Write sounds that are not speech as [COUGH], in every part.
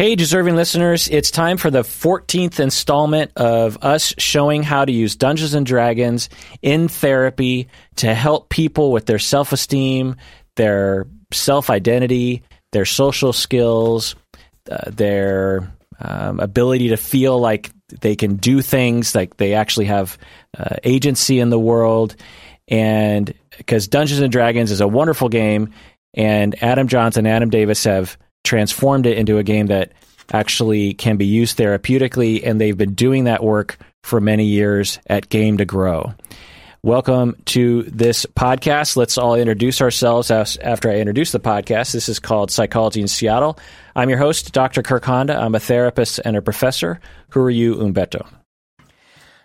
Hey, deserving listeners, it's time for the 14th installment of us showing how to use Dungeons and Dragons in therapy to help people with their self esteem, their self identity, their social skills, uh, their um, ability to feel like they can do things, like they actually have uh, agency in the world. And because Dungeons and Dragons is a wonderful game, and Adam Johnson and Adam Davis have transformed it into a game that actually can be used therapeutically, and they've been doing that work for many years at Game to Grow. Welcome to this podcast. Let's all introduce ourselves after I introduce the podcast. This is called Psychology in Seattle. I'm your host, Dr. Kirk Honda. I'm a therapist and a professor. Who are you, Umberto?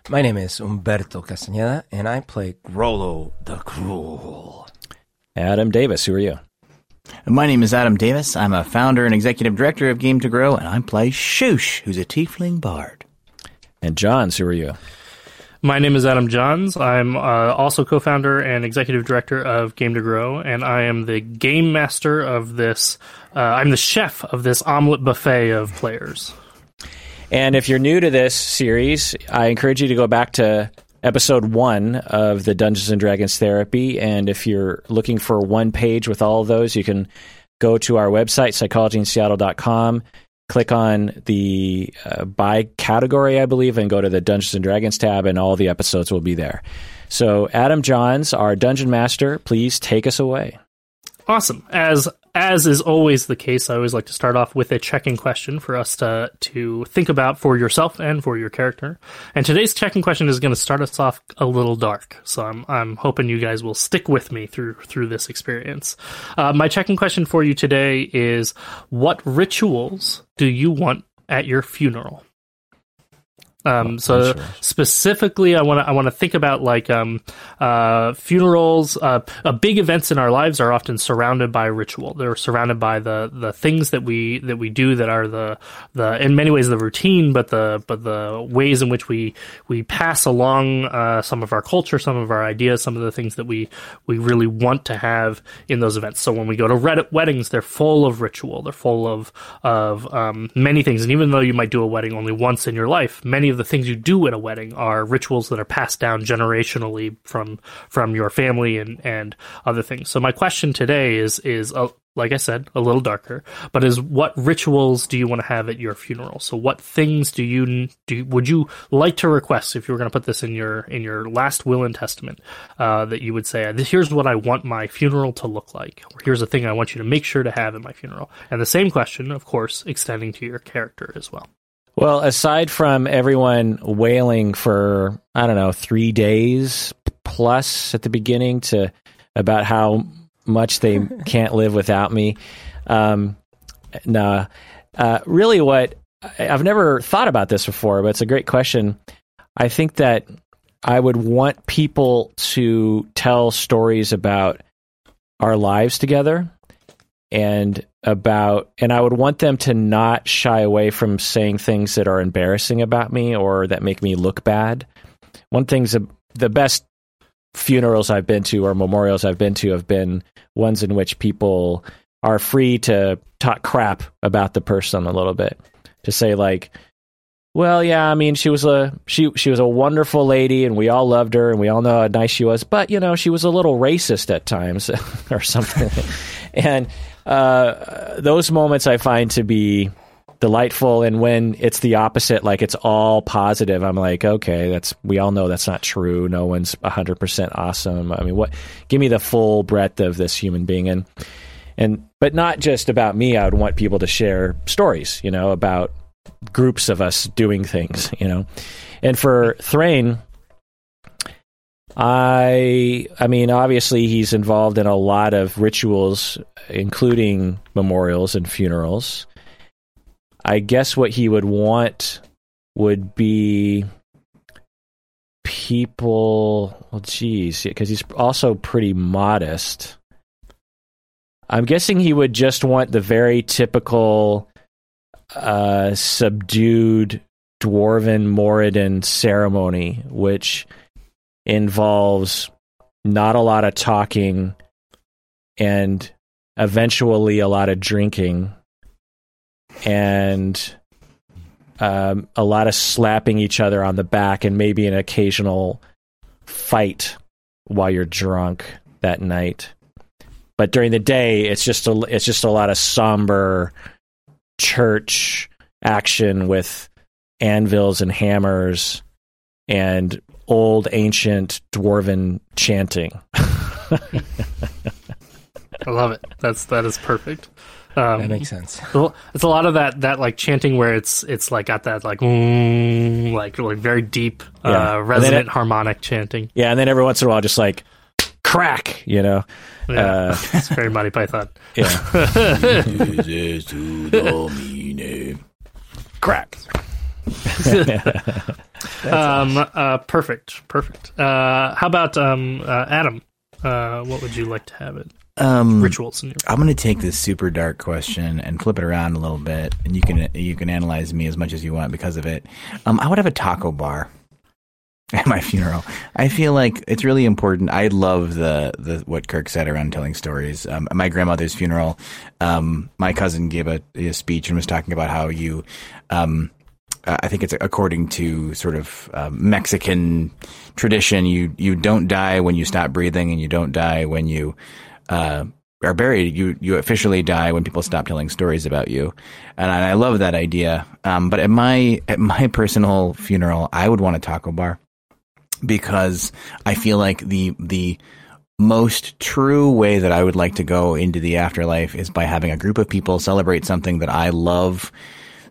My name is Umberto Castaneda, and I play Grollo the Cruel. Adam Davis, who are you? My name is Adam Davis. I'm a founder and executive director of Game to Grow, and I play Shush, who's a tiefling bard. And Johns, who are you? My name is Adam Johns. I'm uh, also co founder and executive director of Game to Grow, and I am the game master of this. Uh, I'm the chef of this omelet buffet of players. And if you're new to this series, I encourage you to go back to episode one of the Dungeons and Dragons therapy. And if you're looking for one page with all of those, you can go to our website, psychologyinseattle.com, click on the uh, by category, I believe, and go to the Dungeons and Dragons tab, and all the episodes will be there. So, Adam Johns, our dungeon master, please take us away. Awesome. As as is always the case, I always like to start off with a check-in question for us to to think about for yourself and for your character. And today's check-in question is going to start us off a little dark, so I'm I'm hoping you guys will stick with me through through this experience. Uh, my check-in question for you today is: What rituals do you want at your funeral? Um, so sure. specifically, I want to I want to think about like um, uh, funerals. Uh, uh, big events in our lives are often surrounded by ritual. They're surrounded by the the things that we that we do that are the the in many ways the routine, but the but the ways in which we we pass along uh, some of our culture, some of our ideas, some of the things that we we really want to have in those events. So when we go to Reddit weddings, they're full of ritual. They're full of of um, many things. And even though you might do a wedding only once in your life, many of the things you do at a wedding are rituals that are passed down generationally from from your family and and other things. So my question today is is uh, like I said, a little darker, but is what rituals do you want to have at your funeral? So what things do you do would you like to request if you were going to put this in your in your last will and testament uh, that you would say here's what I want my funeral to look like, or here's a thing I want you to make sure to have at my funeral. And the same question, of course, extending to your character as well. Well, aside from everyone wailing for, I don't know, three days plus at the beginning to about how much they [LAUGHS] can't live without me, um, nah. Uh, really, what I've never thought about this before, but it's a great question. I think that I would want people to tell stories about our lives together and about and I would want them to not shy away from saying things that are embarrassing about me or that make me look bad. One thing's the best funerals I've been to or memorials I've been to have been ones in which people are free to talk crap about the person a little bit. To say like, well, yeah, I mean, she was a she she was a wonderful lady, and we all loved her, and we all know how nice she was. But you know, she was a little racist at times, [LAUGHS] or something. [LAUGHS] and uh, those moments I find to be delightful and when it's the opposite like it's all positive i'm like okay that's we all know that's not true. No one's 100% awesome. I mean what give me the full breadth of this human being. And and but not just about me i would want people to share stories you know about groups of us doing things you know. And for thrain I I mean obviously he's involved in a lot of rituals including memorials and funerals. I guess what he would want would be people well geez because he's also pretty modest. I'm guessing he would just want the very typical uh, subdued dwarven Moradin ceremony which involves not a lot of talking and eventually a lot of drinking and um, a lot of slapping each other on the back, and maybe an occasional fight while you're drunk that night. But during the day, it's just a it's just a lot of somber church action with anvils and hammers and old ancient dwarven chanting. [LAUGHS] I love it. That's that is perfect. Um, That makes sense. [LAUGHS] It's a lot of that that like chanting where it's it's like got that like mm, like like very deep Yeah. uh, resonant it- harmonic chanting. yeah, and then every once in a while, just like crack, you know. Yeah, Uh, [LAUGHS] it's very Monty Python. yeah, Crack. Um, uh, perfect, perfect. Uh, how about um, uh, Adam? Uh, what would you like to have it? Um, Rituals in your I'm going to take this super dark question and flip it around a little bit, and you can you can analyze me as much as you want because of it. Um, I would have a taco bar [LAUGHS] at my funeral. I feel like it's really important. I love the the what Kirk said around telling stories. Um, at my grandmother's funeral, um, my cousin gave a, a speech and was talking about how you. Um, uh, I think it's according to sort of um, Mexican tradition. You you don't die when you stop breathing, and you don't die when you uh, are buried. You you officially die when people stop telling stories about you, and I, I love that idea. Um, but at my at my [LAUGHS] personal funeral, I would want a taco bar because I feel like the the most true way that I would like to go into the afterlife is by having a group of people celebrate something that I love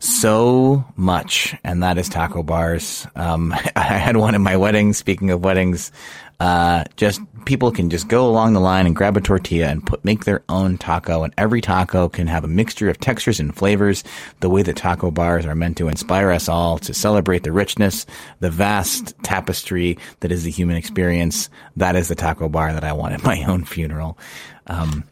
so much, and that is taco bars. Um, [LAUGHS] I had one at my wedding. Speaking of weddings, uh, just people can just go along the line and grab a tortilla and put make their own taco, and every taco can have a mixture of textures and flavors. The way that taco bars are meant to inspire us all to celebrate the richness, the vast tapestry that is the human experience. That is the taco bar that I want at my [LAUGHS] own funeral. Um,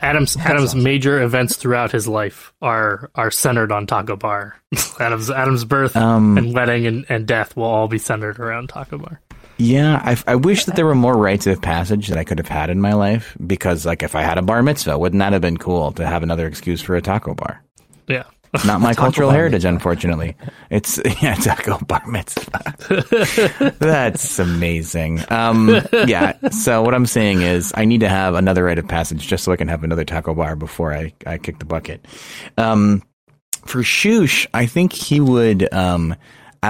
Adam's Adam's major events throughout his life are are centered on Taco Bar. [LAUGHS] Adam's Adam's birth Um, and wedding and, and death will all be centered around Taco Bar. Yeah, I, I wish that there were more rites of passage that I could have had in my life because, like, if I had a bar mitzvah, wouldn't that have been cool to have another excuse for a taco bar? Yeah. Not my cultural heritage, unfortunately. It's [LAUGHS] yeah, taco bar mitzvah. [LAUGHS] That's amazing. Um, yeah. So what I'm saying is, I need to have another rite of passage just so I can have another taco bar before I I kick the bucket. Um, for Shush, I think he would, um,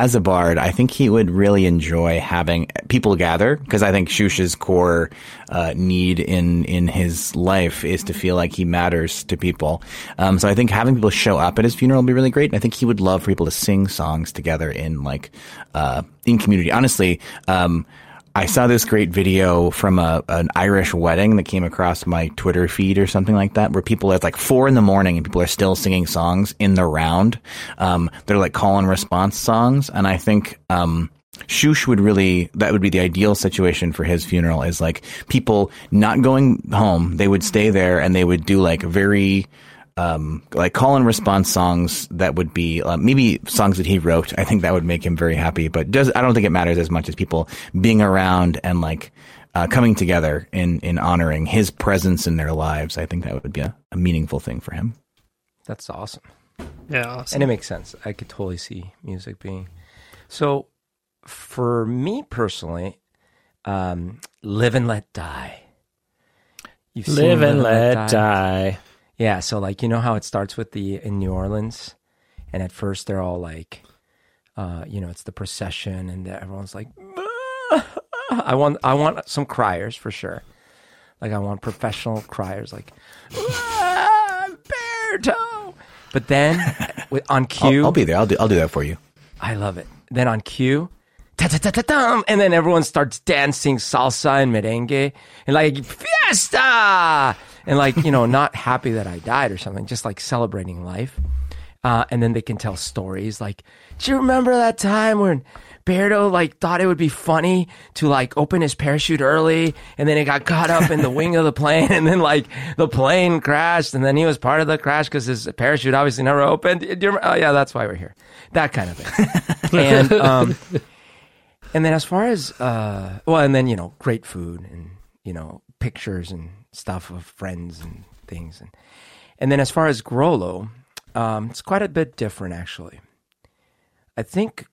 as a bard, I think he would really enjoy having people gather because I think Shush's core uh, need in in his life is to feel like he matters to people. Um, so I think having people show up at his funeral would be really great. And I think he would love for people to sing songs together in like uh, in community. Honestly. Um, I saw this great video from a, an Irish wedding that came across my Twitter feed or something like that, where people it's like four in the morning and people are still singing songs in the round. Um, they're like call and response songs, and I think um, Shush would really that would be the ideal situation for his funeral. Is like people not going home; they would stay there and they would do like very um, like call and response songs that would be uh, maybe songs that he wrote. I think that would make him very happy. But does I don't think it matters as much as people being around and like uh, coming together in in honoring his presence in their lives. I think that would be a, a meaningful thing for him. That's awesome. Yeah. Awesome. And it makes sense. I could totally see music being. So, for me personally, um, live and let die. You've seen live and let die. Yeah, so like you know how it starts with the in New Orleans, and at first they're all like, uh, you know, it's the procession, and everyone's like, I want, I want some criers for sure. Like I want professional criers, like, "Ah, Berto. But then with, on I'll, cue, I'll be there. I'll do I'll do that for you. I love it. Then on cue, ta ta ta ta dum, and then everyone starts dancing salsa and merengue and like fiesta, and like you know, not happy that I died or something, just like celebrating life. Uh, and then they can tell stories like, "Do you remember that time when?" Berto like thought it would be funny to like open his parachute early and then it got caught up in the wing of the plane and then like the plane crashed and then he was part of the crash because his parachute obviously never opened. Do you remember? Oh yeah, that's why we're here. That kind of thing. [LAUGHS] and um, and then as far as uh, well, and then you know, great food and you know, pictures and stuff of friends and things, and and then as far as Grollo, Um, it's quite a bit different, actually. I think,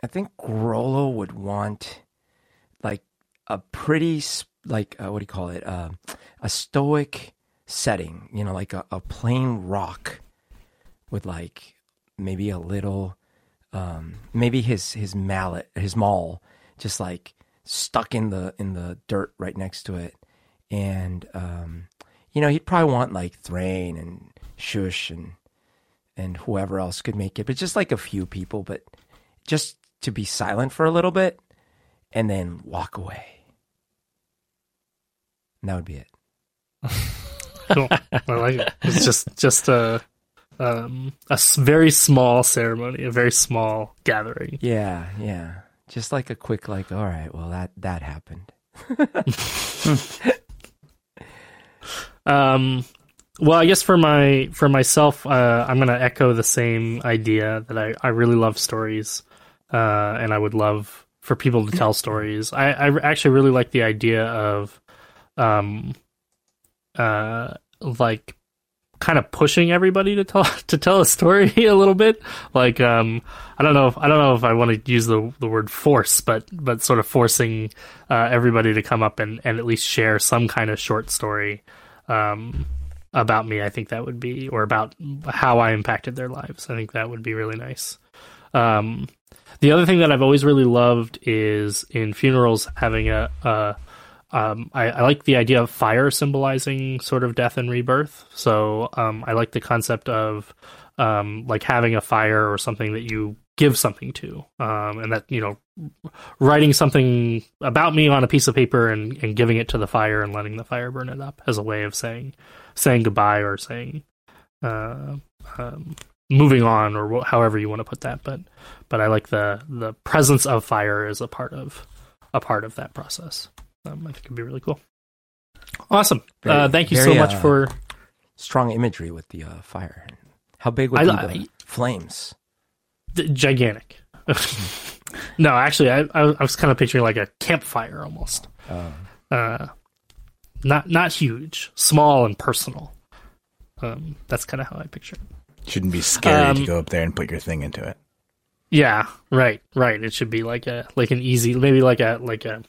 I think Grollo would want like a pretty like uh, what do you call it? Uh, a stoic setting. You know, like a, a plain rock with like maybe a little, um, maybe his his mallet, his maul, just like stuck in the in the dirt right next to it, and um, you know he'd probably want like Thrain and Shush and and whoever else could make it, but just like a few people, but just to be silent for a little bit and then walk away. And that would be it. [LAUGHS] Cool. I like it. [LAUGHS] It's just just a um, a s- very small ceremony, a very small gathering. Yeah, yeah. Just like a quick like, all right, well that that happened. [LAUGHS] Um, well, I guess for my for myself, uh, I'm gonna echo the same idea that I, I really love stories, uh, and I would love for people to tell stories. I, I actually really like the idea of, um, uh, like kind of pushing everybody to tell [LAUGHS] to tell a story [LAUGHS] a little bit. Like, um, I don't know if I don't know if I want to use the the word force, but but sort of forcing uh, everybody to come up and and at least share some kind of short story um, about me. I think that would be, or about how I impacted their lives. I think that would be really nice. Um, the other thing that I've always really loved is in funerals having a. a um, I, I like the idea of fire symbolizing sort of death and rebirth. So um, I like the concept of um, like having a fire or something that you give something to, um, and that you know, writing something about me on a piece of paper and, and giving it to the fire and letting the fire burn it up as a way of saying saying goodbye or saying uh, um, moving on or wh- however you want to put that. But but I like the the presence of fire as a part of a part of that process. Um, I think it'd be really cool. Awesome. Very- uh, thank you so much uh, for. Strong imagery with the uh, fire. How big would I be the flames? D- gigantic. [LAUGHS] no, actually, I, I I was kind of picturing like a campfire almost. Uh, Uh, not not huge, small and personal. Um, that's kind of how I picture it. Shouldn't be scary Um, to go up there and put your thing into it. Yeah, right, right. It should be like a like an easy, maybe like a like a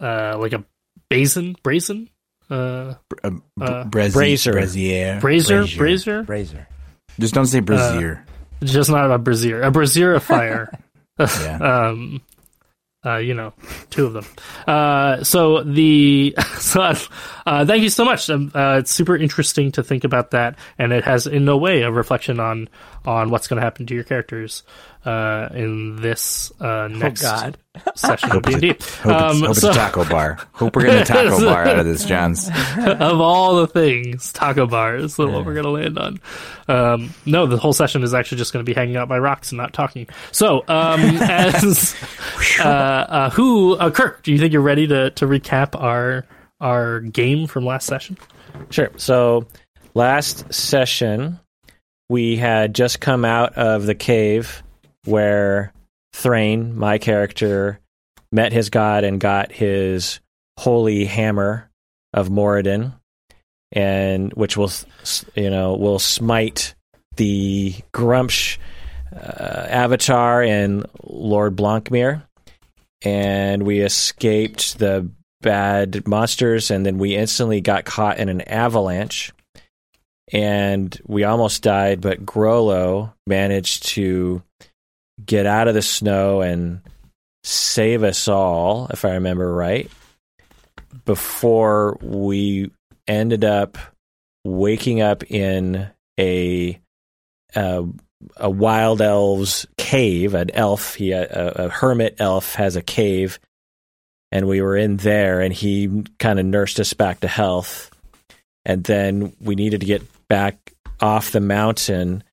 uh like a basin, brazen, uh, uh, br- Uh, brazier. brazier. brazier, brazier. brazier. Just don't say brazier. Just not a brazier, a brazier of fire. [LAUGHS] [LAUGHS] yeah. um uh you know two of them uh so the [LAUGHS] so uh thank you so much um, uh it's super interesting to think about that and it has in no way a reflection on on what's going to happen to your characters uh in this uh next God. [LAUGHS] session of Hope it's, D&D. a, hope, it's, Um, hope it's a taco bar. Hope we're getting a taco [LAUGHS] bar out of this, Johns. [LAUGHS] of all the things, taco bar is the one we're going to land on. Um, no, the whole session is actually just going to be hanging out by rocks and not talking. So, um, as uh, uh, who, uh, Kirk, do you think you're ready to to recap our our game from last session? Sure. So last session, we had just come out of the cave where Thrain, my character, met his god and got his holy hammer of Moradin, and which will, you know, will smite the Gruumsh uh, avatar and Lord Blancmere. And we escaped the bad monsters, and then we instantly got caught in an avalanche. And we almost died, but Grollo managed to get out of the snow and save us all, if I remember right, before we ended up waking up in a uh, a wild elves cave. An elf, he a, a hermit elf has a cave, and we were in there, and he kind of nursed us back to health. And then we needed to get back off the mountain,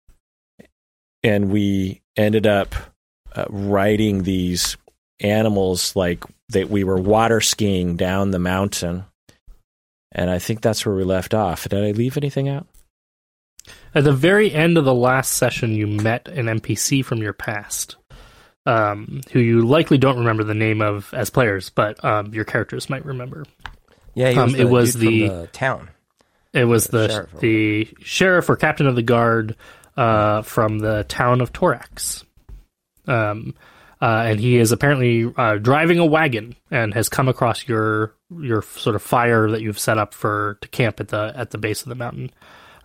and we ended up uh, riding these animals like that. We were water skiing down the mountain, and I think that's where we left off. Did I leave anything out? At the very end of the last session, you met an NPC from your past, um, who you likely don't remember the name of as players, but um, your characters might remember. Yeah, he Um, was it was dude from the- the town. It was the sheriff the sheriff or captain of the guard uh, from the town of Torax. Um, uh, and he is apparently uh, driving a wagon and has come across your your sort of fire that you've set up for to camp at the at the base of the mountain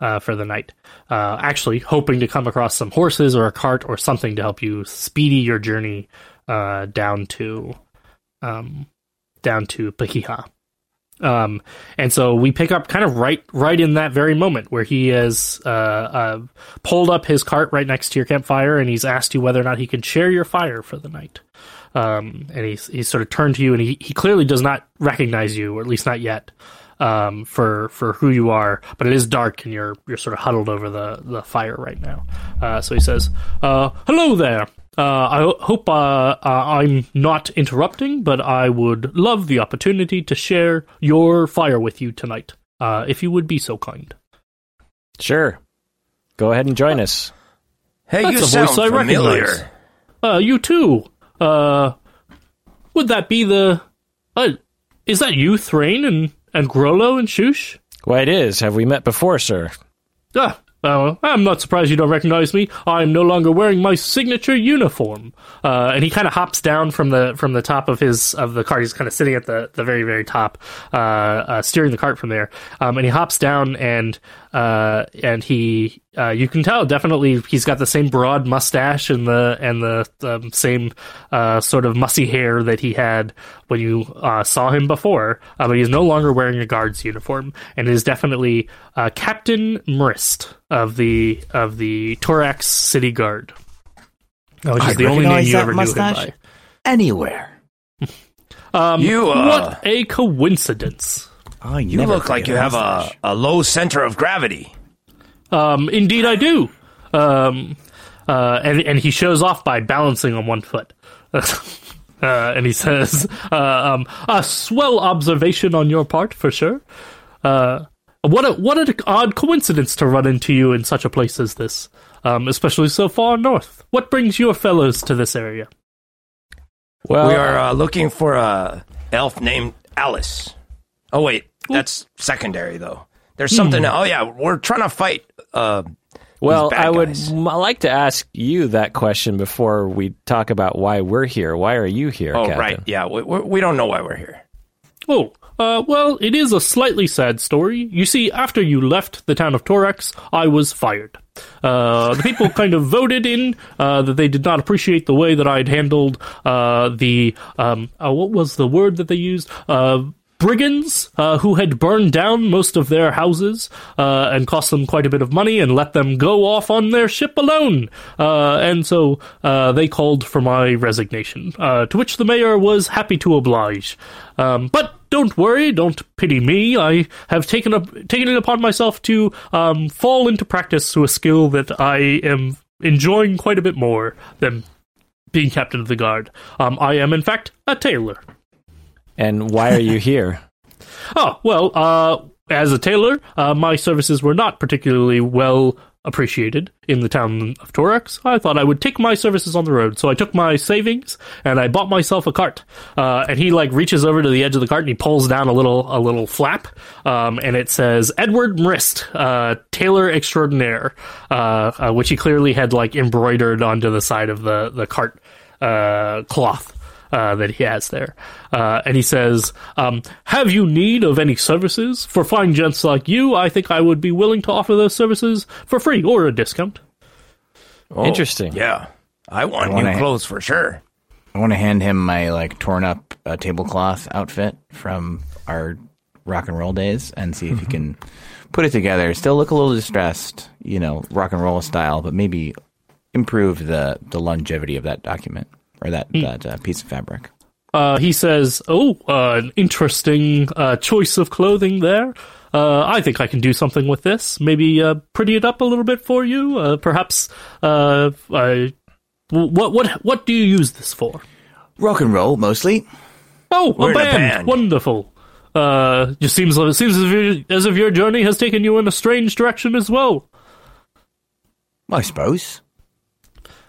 uh, for the night. Uh, actually, hoping to come across some horses or a cart or something to help you speedy your journey uh, down to um, down to Pahiha. Um, and so we pick up kind of right right in that very moment where he has uh, uh, pulled up his cart right next to your campfire, and he's asked you whether or not he can share your fire for the night. Um, and he's he's sort of turned to you, and he, he clearly does not recognize you, or at least not yet, um, for for who you are. But it is dark, and you're you're sort of huddled over the the fire right now. Uh, so he says, uh, "Hello there." Uh, I ho- hope uh, uh, I'm not interrupting, but I would love the opportunity to share your fire with you tonight, uh, if you would be so kind. Sure. Go ahead and join us. Hey, That's you a sound voice I familiar. recognize. Uh, you too. Uh, would that be the? Uh, is that you, Thrain and and Grollo and Shush? Why, it is. Have we met before, sir? Ah, uh, I'm not surprised you don't recognize me. I'm no longer wearing my signature uniform. Uh, and he kind of hops down from the from the top of his of the cart. He's kind of sitting at the the very very top, uh, uh, steering the cart from there. Um, and he hops down and uh, and he uh, you can tell definitely he's got the same broad mustache and the and the um, same uh, sort of mussy hair that he had when you uh, saw him before. Uh, but he's no longer wearing a guard's uniform and is definitely uh, Captain Mrist of the of the Torax City Guard. Oh, which is I the only name recognize you that ever mustache. knew him Anywhere. [LAUGHS] Um, You, uh, what a coincidence! Oh, You never look like you have a, a low center of gravity. Um, indeed, I do. Um, uh, and and he shows off by balancing on one foot. [LAUGHS] uh, and he says, [LAUGHS] uh, um, "A swell observation on your part, for sure. Uh, what a what an odd coincidence to run into you in such a place as this, um, especially so far north. What brings your fellows to this area? Well, we are uh, looking for a elf named Alice. Oh wait, that's secondary though. There's something. Oh yeah, we're trying to fight. Uh, well, bad I would guys. m- like to ask you that question before we talk about why we're here. Why are you here, oh Captain? right, yeah. We, we, we don't know why we're here. Oh, uh, well, it is a slightly sad story. You see, after you left the town of Torax, I was fired. Uh, the people kind of voted in uh, that they did not appreciate the way that I'd handled uh, the um, uh, what was the word that they used? Brigands uh, who had burned down most of their houses uh, and cost them quite a bit of money and let them go off on their ship alone. Uh, and so uh, they called for my resignation, uh, to which the mayor was happy to oblige. Um, but don't worry, don't pity me. I have taken up taken it upon myself to um, fall into practice to a skill that I am enjoying quite a bit more than being captain of the guard. Um, I am, in fact, a tailor. And why are you [LAUGHS] here? Oh, well, uh, as a tailor, uh, my services were not particularly well appreciated in the town of Torax. I thought I would take my services on the road, so I took my savings and I bought myself a cart. Uh, and he like reaches over to the edge of the cart and he pulls down a little a little flap, um, and it says Edward Mrist, uh, tailor extraordinaire, uh, uh, which he clearly had like embroidered onto the side of the the cart uh, cloth uh, that he has there. Uh, and he says, um, Have you need of any services? For fine gents like you, I think I would be willing to offer those services for free or a discount. Oh, Interesting. Yeah, I want I wanna- new clothes for sure. I want to hand him my like torn up uh, tablecloth outfit from our rock and roll days and see if he can put it together. Still look a little distressed, you know, rock and roll style, but maybe improve the the longevity of that document or that that uh, piece of fabric. Uh, he says, Oh, uh, an interesting uh, choice of clothing there. Uh, I think I can do something with this. Maybe uh, pretty it up a little bit for you. Uh, perhaps. Uh, I, what what what do you use this for? Rock and roll mostly. Oh, We're a in a band. band. Wonderful. Uh, just seems it seems as if, as if your journey has taken you in a strange direction as well. I suppose.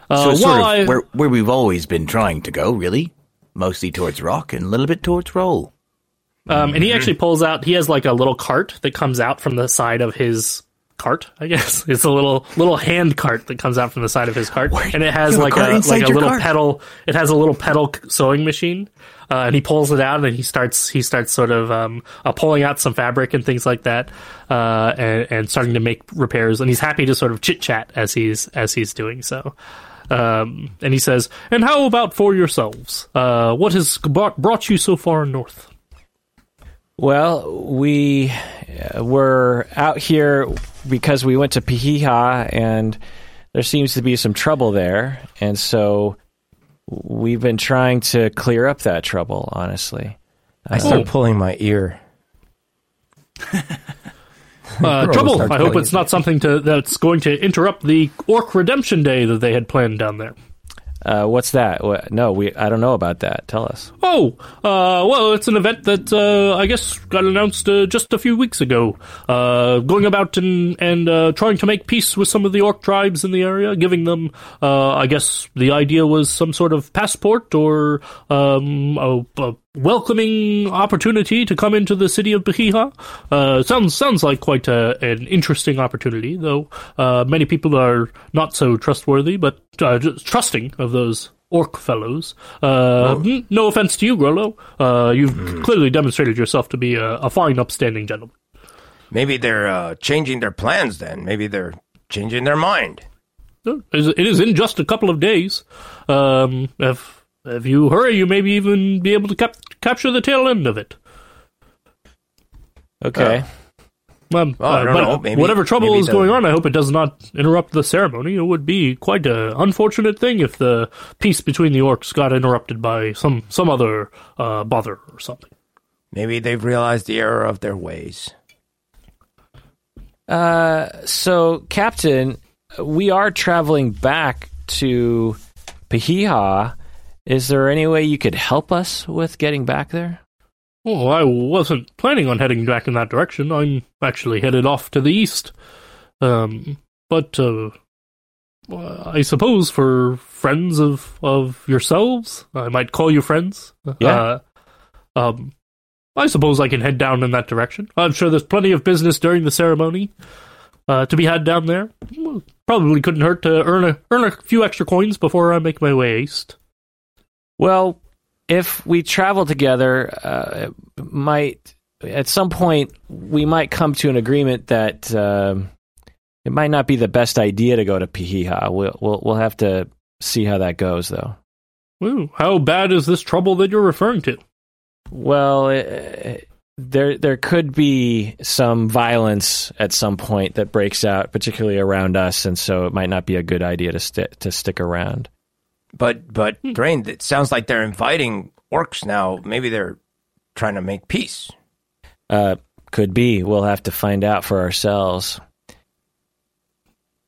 Uh, so it's sort of I, where where we've always been trying to go, really. Mostly towards rock and a little bit towards roll. Um, and he actually pulls out. He has like a little cart that comes out from the side of his cart. I guess [LAUGHS] it's a little little hand cart that comes out from the side of his cart, and it has have a like a like a little cart? pedal. It has a little pedal sewing machine, uh, and he pulls it out, and he starts he starts sort of um, uh, pulling out some fabric and things like that, uh, and, and starting to make repairs. And he's happy to sort of chit chat as he's as he's doing so. Um, and he says, "And how about for yourselves? Uh, what has brought, brought you so far north?" Well, we uh, were out here because we went to Pihiha and there seems to be some trouble there. And so we've been trying to clear up that trouble, honestly. I start pulling my ear. [LAUGHS] Uh, trouble. I hope it's not something to, that's going to interrupt the Orc Redemption Day that they had planned down there. Uh, what's that? What, no, we. I don't know about that. Tell us. Oh, uh, well, it's an event that uh, I guess got announced uh, just a few weeks ago. Uh, going about and and uh, trying to make peace with some of the orc tribes in the area, giving them, uh, I guess, the idea was some sort of passport or um, a, a welcoming opportunity to come into the city of Bahiha. Uh, sounds sounds like quite a, an interesting opportunity, though. Uh, many people are not so trustworthy, but uh, trusting of those orc fellows. Uh, mm, no offense to you, Grollo. Uh, you've clearly demonstrated yourself to be a, a fine, upstanding gentleman. Maybe they're uh, changing their plans then. Maybe they're changing their mind. It is in just a couple of days. Um, if if you hurry, you maybe even be able to cap- capture the tail end of it. Okay. Um, Well, I uh, don't but know. Maybe- whatever trouble maybe is the- going on, I hope it does not interrupt the ceremony. It would be quite an unfortunate thing if the peace between the orcs got interrupted by some some other uh, bother or something. Maybe they've realized the error of their ways. Uh, so, Captain, we are traveling back to Pihiha. Is there any way you could help us with getting back there? Oh, I wasn't planning on heading back in that direction. I'm actually headed off to the east. Um, but uh, I suppose for friends of of yourselves, I might call you friends. Yeah. Uh, um, I suppose I can head down in that direction. I'm sure there's plenty of business during the ceremony uh, to be had down there. Probably couldn't hurt to earn a earn a few extra coins before I make my way east. Well, if we travel together, uh, might at some point we might come to an agreement that um it might not be the best idea to go to Pihiha. We'll we'll, we'll have to see how that goes, though. Ooh, how bad is this trouble that you're referring to? Well, uh, there there could be some violence at some point that breaks out, particularly around us, and so it might not be a good idea to stick to stick around. But but Thrain, it sounds like they're inviting orcs now. Maybe they're trying to make peace. Uh, could be. We'll have to find out for ourselves.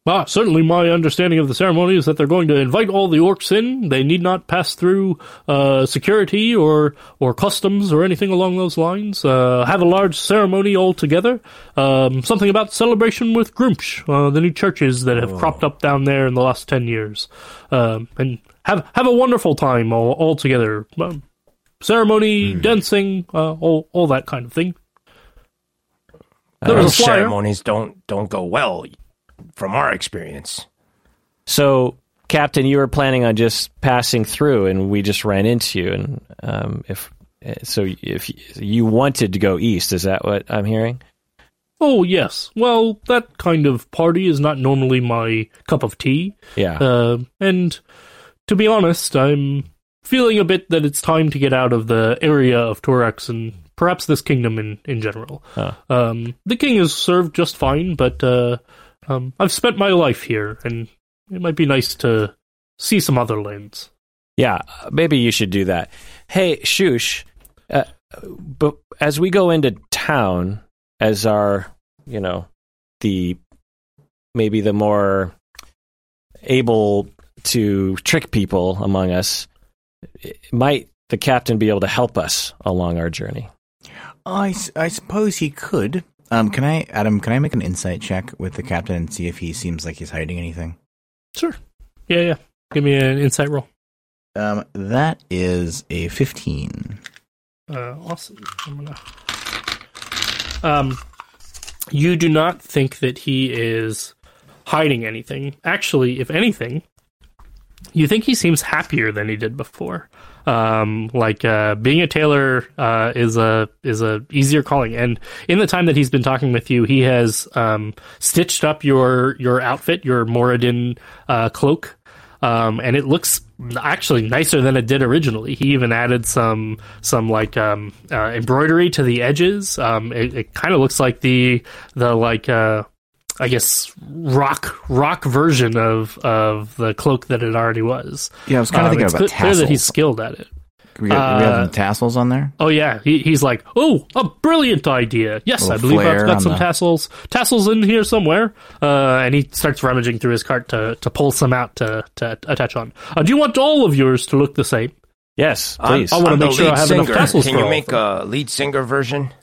Ah, certainly my understanding of the ceremony is that they're going to invite all the orcs in. They need not pass through uh, security or or customs or anything along those lines. Uh, have a large ceremony all together. Um, something about celebration with Gruumsh, uh, the new churches that have cropped up down there in the last ten years, um, and have have a wonderful time all, all together. Um, ceremony, dancing, uh, all all that kind of thing. There was Those a flyer. ceremonies don't don't go well, from our experience. So, Captain, you were planning on just passing through, and we just ran into you. And um, if so, if you wanted to go east, is that what I'm hearing? Oh, yes. Well, that kind of party is not normally my cup of tea. Yeah. Uh, and to be honest, I'm feeling a bit that it's time to get out of the area of Torax and perhaps this kingdom in, in general. Huh. Um, the king is served just fine, but uh, um, I've spent my life here, and it might be nice to see some other lands. Yeah, maybe you should do that. Hey, Shush, uh, but as we go into town, as our, you know, the maybe the more able to trick people among us, might the captain be able to help us along our journey? I, I suppose he could. Um, can I, Adam? Can I make an insight check with the captain and see if he seems like he's hiding anything? Sure. Yeah, yeah. Give me an insight roll. Um, that is a fifteen. Uh, awesome. I'm gonna. Um, you do not think that he is hiding anything. Actually, if anything, you think he seems happier than he did before. Um, like uh, being a tailor uh, is a is a easier calling, and in the time that he's been talking with you, he has um, stitched up your your outfit, your Moradin uh, cloak, um, and it looks actually nicer than it did originally. He even added some some like um, uh, embroidery to the edges. Um, it, it kind of looks like the the like uh, I guess rock rock version of of the cloak that it already was. Yeah, I was kind of Um, thinking it's about clear, clear that he's skilled at it. We, got, we have uh, tassels on there. Oh yeah, he, he's like, oh, a brilliant idea. Yes, I believe I've got some the- tassels, tassels in here somewhere. Uh, and he starts rummaging through his cart to, to pull some out to, to attach on. Uh, do you want all of yours to look the same? Yes, I'm- please. I wanna make sure I lead have enough tassels Can for you make of a lead singer version?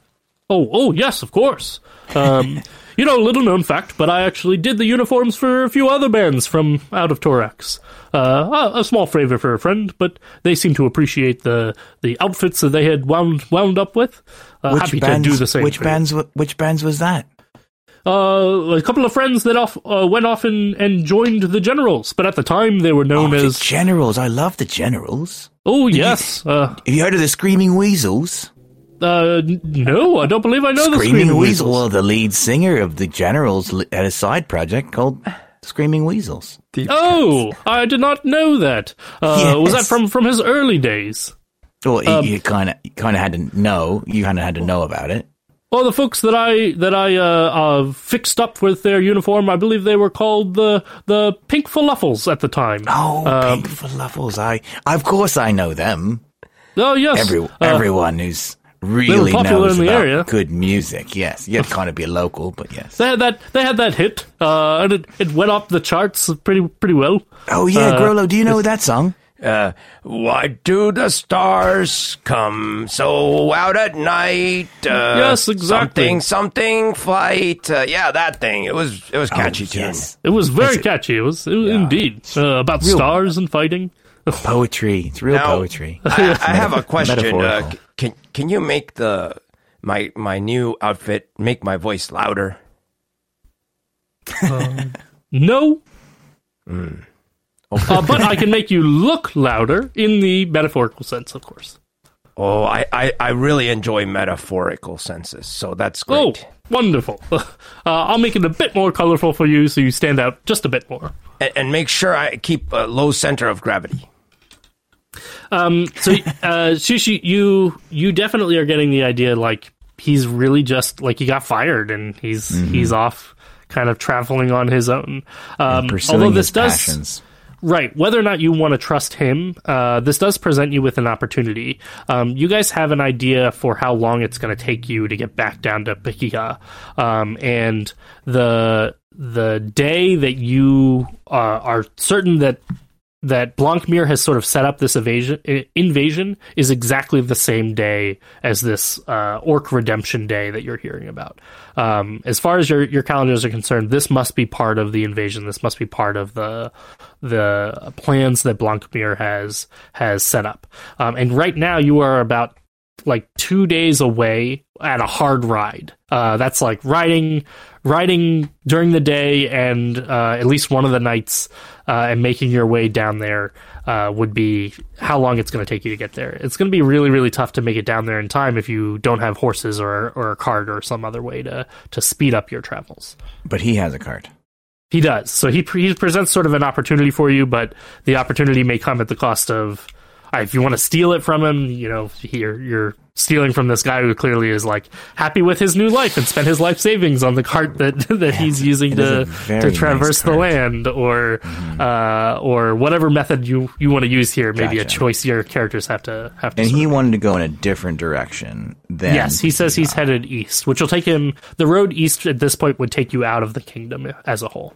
Oh, oh yes, of course. Um, [LAUGHS] you know, little known fact, but I actually did the uniforms for a few other bands from out of Torax. Uh, a, a small favor for a friend, but they seem to appreciate the the outfits that they had wound wound up with. Uh, happy to do the same. Which for you. bands? Which bands was that? Uh, a couple of friends that off uh, went off and, and joined the Generals, but at the time they were known oh, as. the Generals. I love the Generals. oh yes. Uh, Have you heard of the Screaming Weasels? Uh, no, I don't believe I know the Screaming Screaming Weasel. Weasels. Well, the lead singer of the Generals li- had a side project called Screaming Weasels. Oh, I did not know that. Uh, Was that from from his early days? Well, Um, you kind of kind of had to know. You kind of had to know about it. Well, the folks that I that I uh, uh, fixed up with their uniform, I believe they were called the the Pink Fluffles at the time. Oh, Um, Pink Fluffles. I, of course, I know them. oh yes, Every, Uh, everyone who's really popular knows in the about area. good music. Yes, you kind of be local, but yes. they had that they had that hit, uh, and it, it went up the charts pretty pretty well. Oh yeah, uh, Grollo. Do you know that song? Uh, why do the stars come so out at night? Uh, Yes, exactly. Something, something, flight. Uh, yeah, that thing. It was, it was catchy tune. Oh, yes. It was very it. catchy. It was, it was indeed uh, about Real- stars and fighting. Poetry. It's real Now, poetry. I, I have a [LAUGHS] question. Uh, can can you make the my my new outfit make my voice louder? [LAUGHS] No. Hmm. Uh, but I can make you look louder in the metaphorical sense, of course. Oh, I, I, I really enjoy metaphorical senses, so that's great. Oh, wonderful. [LAUGHS] Uh, I'll make it a bit more colorful for you so you stand out just a bit more. And, and make sure I keep a low center of gravity. Um, so, uh, you you definitely are getting the idea. Like he's really just like he got fired and he's Mm-hmm. he's off, kind of traveling on his own. Um, although this does passions. right, whether or not you want to trust him, uh, this does present you with an opportunity. Um, you guys have an idea for how long it's going to take you to get back down to Pakiha, um, and the the day that you uh, are certain that that Blancmere has sort of set up this evasion, invasion is exactly the same day as this uh, Orc Redemption Day that you're hearing about. Um, as far as your your calendars are concerned, this must be part of the invasion. This must be part of the the plans that Blancmere has has set up. Um, and right now, you are about like two days away at a hard ride. Uh, that's like riding, riding during the day and uh, at least one of the nights, uh, and making your way down there uh, would be how long it's going to take you to get there. It's going to be really, really tough to make it down there in time if you don't have horses or or a cart or some other way to to speed up your travels. But he has a cart. He does. So he he presents sort of an opportunity for you, but the opportunity may come at the cost of if you want to steal it from him. You know, you're you're stealing from this guy who clearly is like happy with his new life and spent his life savings on the cart that [LAUGHS] that he's using to to nice traverse the land or uh, or whatever method you you want to use here. Maybe a choice your characters have to have to. And he wanted to go in a different direction than Yes, he says he's headed east, which will take him. The road east at this point would take you out of the kingdom as a whole.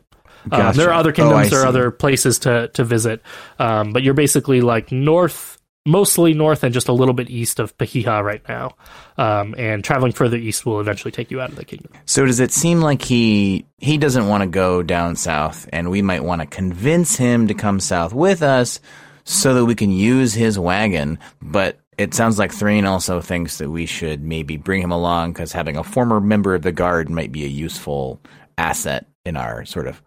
Um, there are other Oh, kingdoms, there are other places to to visit, um, but you're basically like north, mostly north, and just a little bit east of Pahiha right now. Um, and traveling further east will eventually take you out of the kingdom. So does it seem like he he doesn't want to go down south, and we might want to convince him to come south with us, so that we can use his wagon? But it sounds like Thrain also thinks that we should maybe bring him along because having a former member of the guard might be a useful asset in our sort of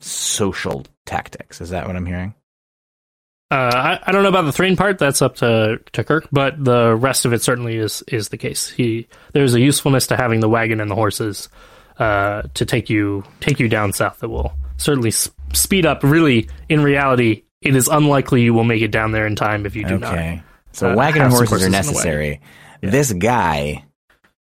social tactics. Is that what I'm hearing? Uh, I, I don't know about the Thrain part. That's up to, to Kirk, but the rest of it certainly is is the case. He there's a usefulness to having the wagon and the horses uh, to take you take you down south that will certainly s- speed up. Really, in reality, it is unlikely you will make it down there in time if you do not. Okay. So uh, wagon and horses are horses wagon. necessary. This guy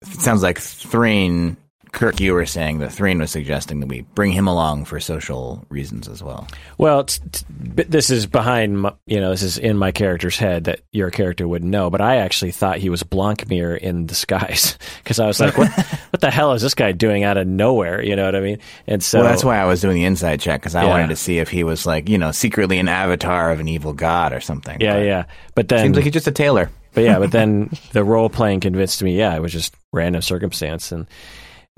it sounds like Thrain. Kirk, you were saying that Thrain was suggesting that we bring him along for social reasons as well. Well, t- this is behind, my, you know, this is in my character's head that your character wouldn't know. But I actually thought he was Blancmere in disguise [LAUGHS] because I was like, what, [LAUGHS] what the hell is this guy doing out of nowhere? You know what I mean? And so well, that's why I was doing the insight check because I Yeah. wanted to see if he was like, you know, secretly an avatar of an evil god or something. yeah, But yeah. But then, Seems like he's just a tailor. but yeah, but then [LAUGHS] the role playing convinced me, yeah, it was just random circumstance, and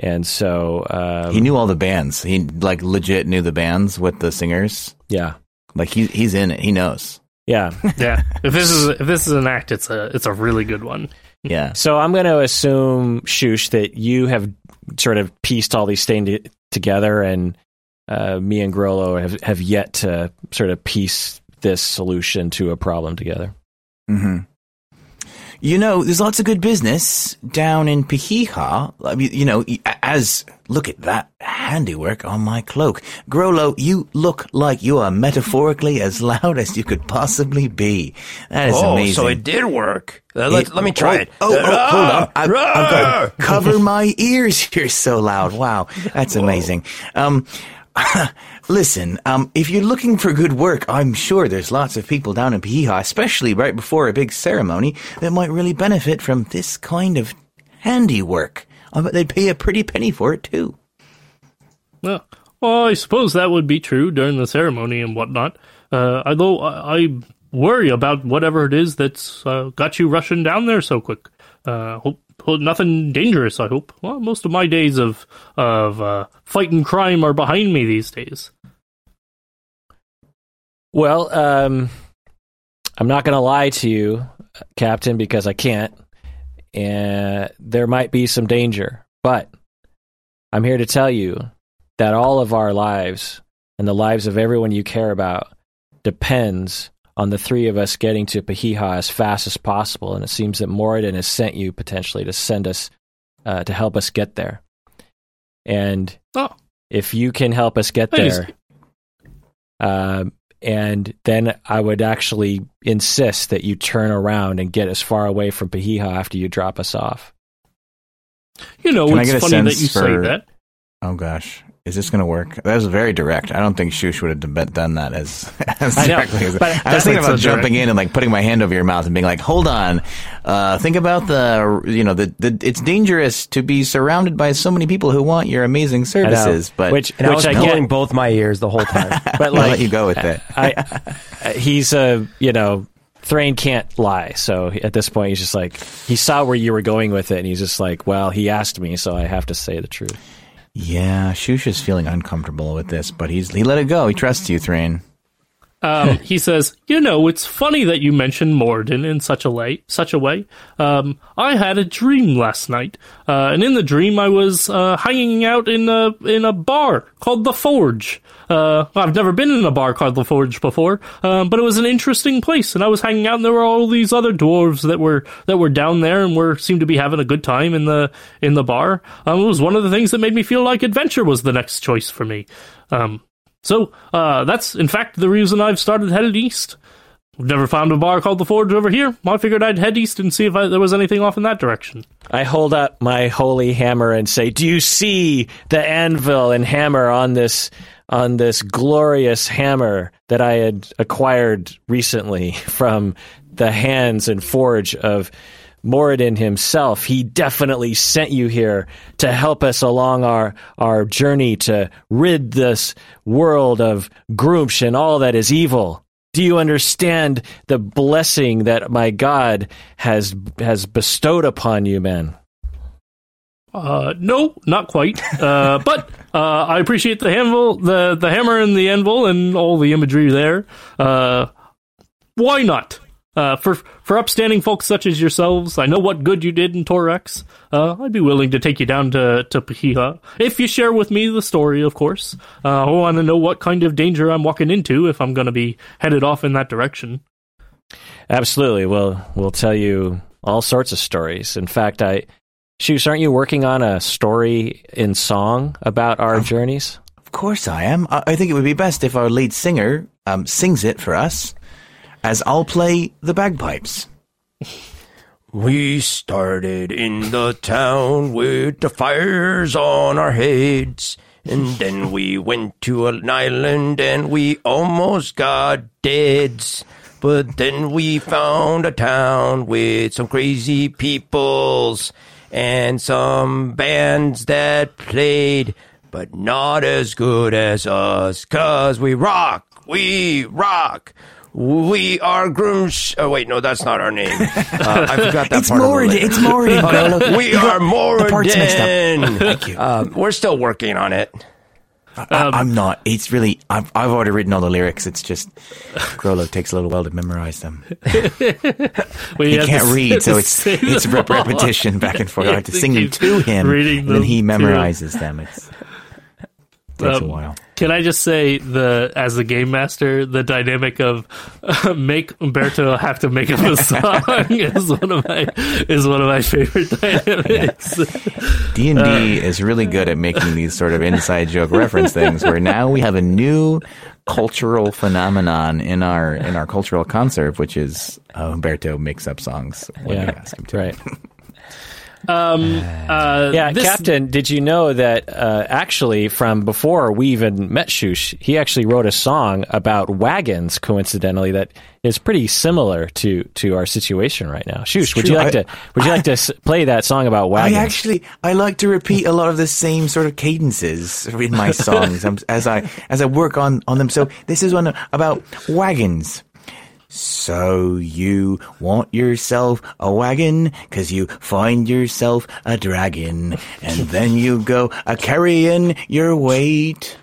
and so um, He knew all the bands. He like legit knew the bands with the singers. yeah, Like he he's in it. He knows. yeah. [LAUGHS] Yeah, if this is if this is an act, it's a it's a really good one. Yeah. So I'm going to assume, Shush, that you have sort of pieced all these things together, and uh, me and Grollo have, have yet to sort of piece this solution to a problem together. hmm You know, there's lots of good business down in Pahiha. I mean, you know, as look at that handiwork on my cloak. Grollo, you look like you are metaphorically as loud as you could possibly be. That is oh, amazing. so it did work. Uh, let, It- let me try oh, it. Oh, oh, hold on. I've, I've got to cover [LAUGHS] my ears. You're so loud. Wow. That's amazing. Um, [LAUGHS] listen, um, if you're looking for good work, I'm sure there's lots of people down in Piha, especially right before a big ceremony, that might really benefit from this kind of handiwork. I bet they'd pay a pretty penny for it too. Well, well, I suppose that would be true during the ceremony and whatnot. Uh, although I, I worry about whatever it is that's uh, got you rushing down there so quick. Uh, hope, nothing dangerous. I hope. Well, most of my days of of uh, fighting crime are behind me these days. Well, um, I'm not going to lie to you, Captain, because I can't. And there might be some danger, but I'm here to tell you that all of our lives and the lives of everyone you care about depends on the three of us getting to Pahiha as fast as possible. And it seems that Moradin has sent you potentially to send us uh, to help us get there. And Oh, if you can help us get That is- there, um, and then I would actually insist that you turn around and get as far away from Pahiha after you drop us off. you know, Can it's funny that sense you say that. Oh gosh. Is this going to work? That was very direct. I don't think Shush would have done that as, [LAUGHS] as I know, directly as but I was thinking about so jumping direct. in and like putting my hand over your mouth and being like, "Hold on, uh, think about the you know the, the it's dangerous to be surrounded by so many people who want your amazing I know. services." But which, And I which was I pulling get, both my ears the whole time. [LAUGHS] but I'll like let you go with it. I, I, he's a you know Thrain can't lie, so at this point he's just like he saw where you were going with it, and he's just like, well, he asked me, so I have to say the truth. Yeah, Shush is feeling uncomfortable with this, but he's he let it go. He trusts you, Thrain. Um, [LAUGHS] he says, "You know, it's funny that you mentioned Moradin in such a way. Such a way. Um, I had a dream last night, uh, and in the dream, I was uh, hanging out in a in a bar called the Forge. Uh, I've never been in a bar called the Forge before, um, but it was an interesting place, and I was hanging out, and there were all these other dwarves that were that were down there and were seemed to be having a good time in the in the bar. Um, it was one of the things that made me feel like adventure was the next choice for me." Um, so uh, that's in fact the reason I've started headed east. We've never found a bar called the Forge over here. I figured I'd head east and see if I, there was anything off in that direction. I hold up my holy hammer and say, "Do you see the anvil and hammer on this on this glorious hammer that I had acquired recently [LAUGHS] from the hands and forge of Moradin himself? He definitely sent you here to help us along our our journey to rid this world of Gruumsh and all that is evil." Do you understand the blessing that my God has has bestowed upon you, man? Uh, no, not quite. Uh, [LAUGHS] but uh, I appreciate the anvil, the the hammer and the anvil, and all the imagery there. Uh, why not? Uh, for for upstanding folks such as yourselves, I know what good you did in Torax. Uh, I'd be willing to take you down to to Pahiha if you share with me the story, of course. Uh, I want to know what kind of danger I'm walking into if I'm going to be headed off in that direction. Absolutely. We'll we'll tell you all sorts of stories. In fact, I Shush, aren't you working on a story in song about our journeys? Of course I am. I, I think it would be best if our lead singer um, sings it for us, as I'll play the bagpipes. We started in the town with the fires on our heads. And then we went to an island and we almost got dead. But then we found a town with some crazy peoples and some bands that played, but not as good as us, cause we rock, we rock. We are Grunch. Oh wait, no, that's not our name. [LAUGHS] Uh, I forgot that It's part. of the Moradin. lyric. It's Moradin. Grollo. We are the parts mixed up. Moradin. Thank you. Um, we're still working on it. I, I'm not. It's really. I've, I've already written all the lyrics. It's just Grollo takes a little while to memorize them. [LAUGHS] We He can't to- read, so [LAUGHS] it's it's rep- repetition back and forth. I have to sing them to him, and then he to- memorizes them. It's takes a Um, while. Can I just say the as the game master, the dynamic of uh, [LAUGHS] make Umberto have to make up a [LAUGHS] song is one of my is one of my favorite [LAUGHS] dynamics. D and uh, D is really good at making these sort of inside joke reference things. Where now we have a new cultural phenomenon in our in our cultural conserve, which is uh, Humberto makes up songs when Yeah, ask him to. right. Uh, Yeah, this- Captain, did you know that uh, actually from before we even met Shush, he actually wrote a song about wagons, coincidentally, that is pretty similar to, to our situation right now. Shush, would you like I- to would you like to play that song about wagons? I actually I like to repeat a lot of the same sort of cadences in my songs um, as I as I work on on them. So this is one about wagons. So you want yourself a wagon, 'cause you find yourself a dragon, and then you go a carrying your weight.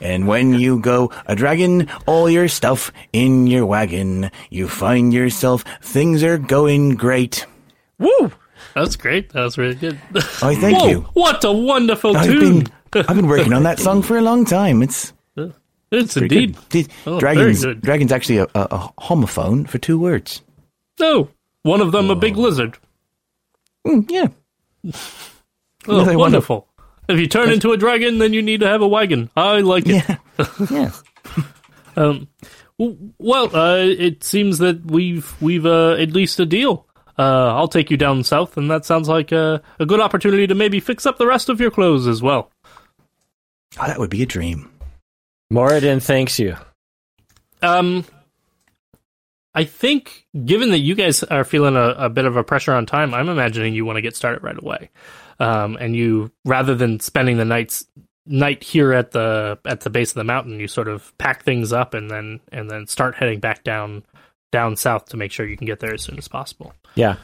And when you go a dragon all your stuff in your wagon, you find yourself things are going great. Woo! That's great. That was really good. Oh, thank Whoa, you. What a wonderful I've tune! been I've been working on that song for a long time. It's it's indeed. good. Oh, dragons dragons actually a, a, a homophone for two words. No, one of them a big lizard. Mm, yeah. [LAUGHS] Oh, wonderful. If you turn into a dragon, then you need to have a wagon. I like it. Yeah. [LAUGHS] yeah. Um, well, uh, it seems that we've we've uh, at least a deal. Uh, I'll take you down south, and that sounds like a, a good opportunity to maybe fix up the rest of your clothes as well. Oh, that would be a dream. Moradin thanks you. Um, I think, given that you guys are feeling a, a bit of a pressure on time, I'm imagining you want to get started right away. Um, and you, rather than spending the nights night here at the at the base of the mountain, you sort of pack things up and then and then start heading back down down south to make sure you can get there as soon as possible. Yeah.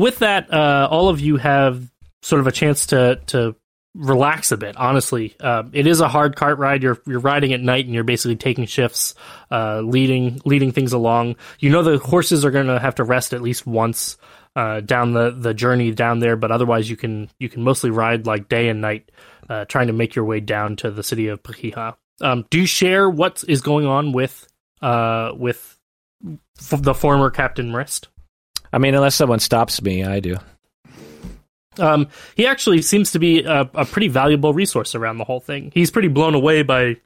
With that, uh, all of you have sort of a chance to to relax a bit. Honestly, uh, it is a hard cart ride. You're you're riding at night, and you're basically taking shifts, uh, leading leading things along. You know the horses are going to have to rest at least once uh, down the the journey down there, but otherwise you can you can mostly ride like day and night, uh, trying to make your way down to the city of Pahiha. Um, do you share what is going on with uh, with the former Captain Mrist? I mean, unless someone stops me, I do. Um, he actually seems to be a, a pretty valuable resource around the whole thing. He's pretty blown away by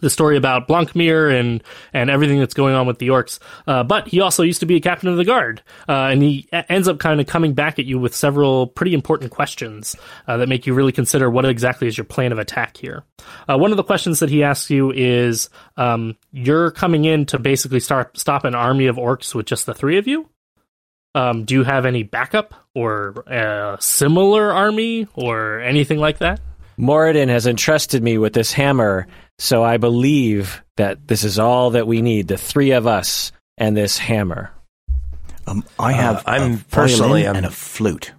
the story about Blancmere and and everything that's going on with the orcs. Uh, but he also used to be a captain of the guard, uh, and he a- ends up kind of coming back at you with several pretty important questions uh, that make you really consider what exactly is your plan of attack here. Uh, one of the questions that he asks you is, um, "You're coming in to basically start stop an army of orcs with just the three of you." Um, do you have any backup or a similar army or anything like that? Moradin has entrusted me with this hammer, so I believe that this is all that we need the three of us and this hammer. Um, I have I'm a personally, I'm- and a flute.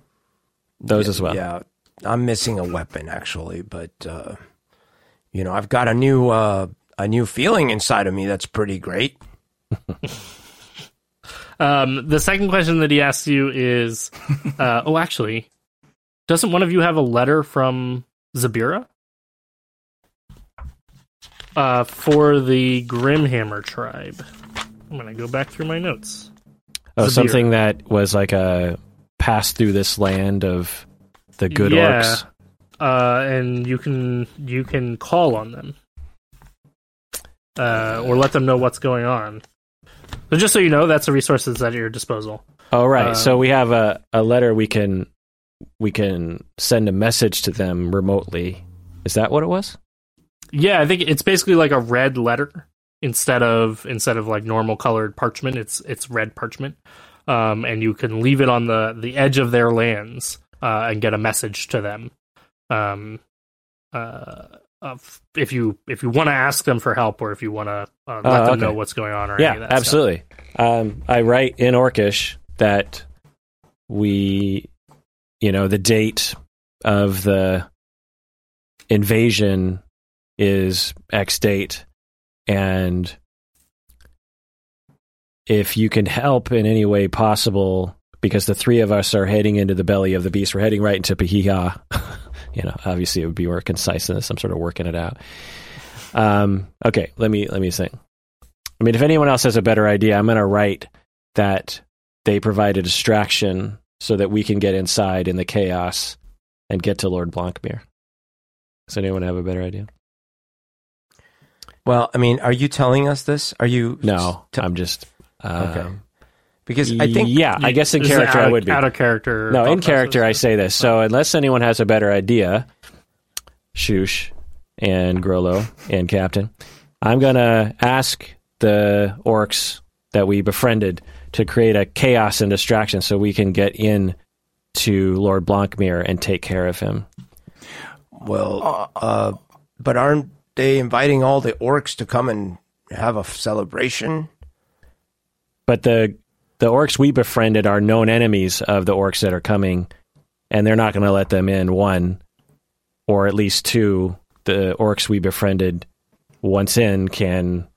Those as well. Yeah. I'm missing a weapon actually, but uh, you know, I've got a new uh, a new feeling inside of me that's pretty great. [LAUGHS] Um, the second question that he asks you is, [LAUGHS] uh, oh, actually, doesn't one of you have a letter from Zabira? Uh, for the Grimhammer tribe. I'm gonna go back through my notes. Oh, Zabir. something that was like a pass through this land of the good Yeah. orcs. Uh, and you can you can call on them, uh, or let them know what's going on. So just so you know, that's the resources at your disposal. All right. Um, so we have a, a letter we can we can send a message to them remotely. Is that what it was? Yeah, I think it's basically like a red letter instead of instead of like normal colored parchment. It's it's red parchment, um, and you can leave it on the the edge of their lands uh, and get a message to them. Um, uh, of if you if you want to ask them for help or if you want to uh, let Oh, them okay. know what's going on or any of Yeah, absolutely. Um, I write in Orcish that we, you know, the date of the invasion is X date, and if you can help in any way possible, because the three of us are heading into the belly of the beast, we're heading right into Pahiha. [LAUGHS] you know, obviously it would be more concise than this. I'm sort of working it out. Um, okay, let me let me think. I mean, if anyone else has a better idea, I'm going to write that they provide a distraction so that we can get inside in the chaos and get to Lord Blancmere. Does anyone have a better idea? Well, I mean, are you telling us this? Are you No, t- I'm just. Um, Okay. Because I think yeah, I guess in character out I would be. out of character. No, in character I say this. So unless anyone has a better idea, Shush and Grollo and Captain, I'm gonna ask the orcs that we befriended to create a chaos and distraction so we can get in to Lord Blancmere and take care of him. well, uh, but aren't they inviting all the orcs to come and have a celebration? But the the orcs we befriended are known enemies of the orcs that are coming, and they're not going to let them in. One, or at least two, the orcs we befriended once in can,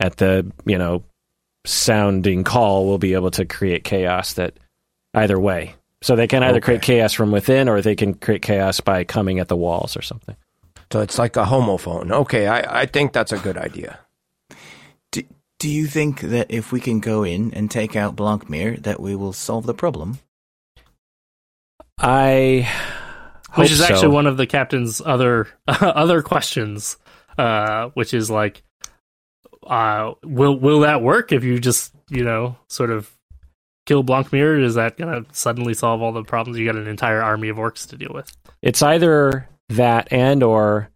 at the you know, sounding call, will be able to create chaos. That either way, so they can either Okay. create chaos from within, or they can create chaos by coming at the walls or something. So it's like a homophone. Okay, I, I think that's a good idea. Do, do you think that if we can go in and take out Blancmere, that we will solve the problem? I. Hope which is so. actually one of the captain's other [LAUGHS] other questions, uh, which is like, uh, will will that work if you just you know sort of kill Blancmere? Is that gonna suddenly solve all the problems? You got an entire army of orcs to deal with. It's either that and or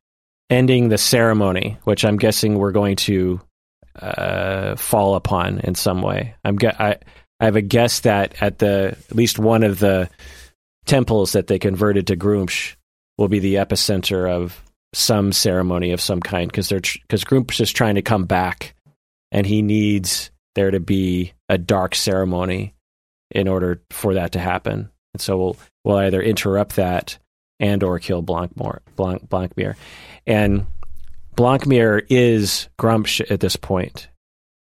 ending the ceremony, which I'm guessing we're going to uh, fall upon in some way. I'm I, I have a guess that at the at least one of the temples that they converted to Gruumsh will be the epicenter of some ceremony of some kind because they're because Gruumsh is trying to come back and he needs there to be a dark ceremony in order for that to happen. And so we'll we'll either interrupt that and or kill Blancmore, Blanc, Blancmere. And Blancmere is Gruumsh at this point.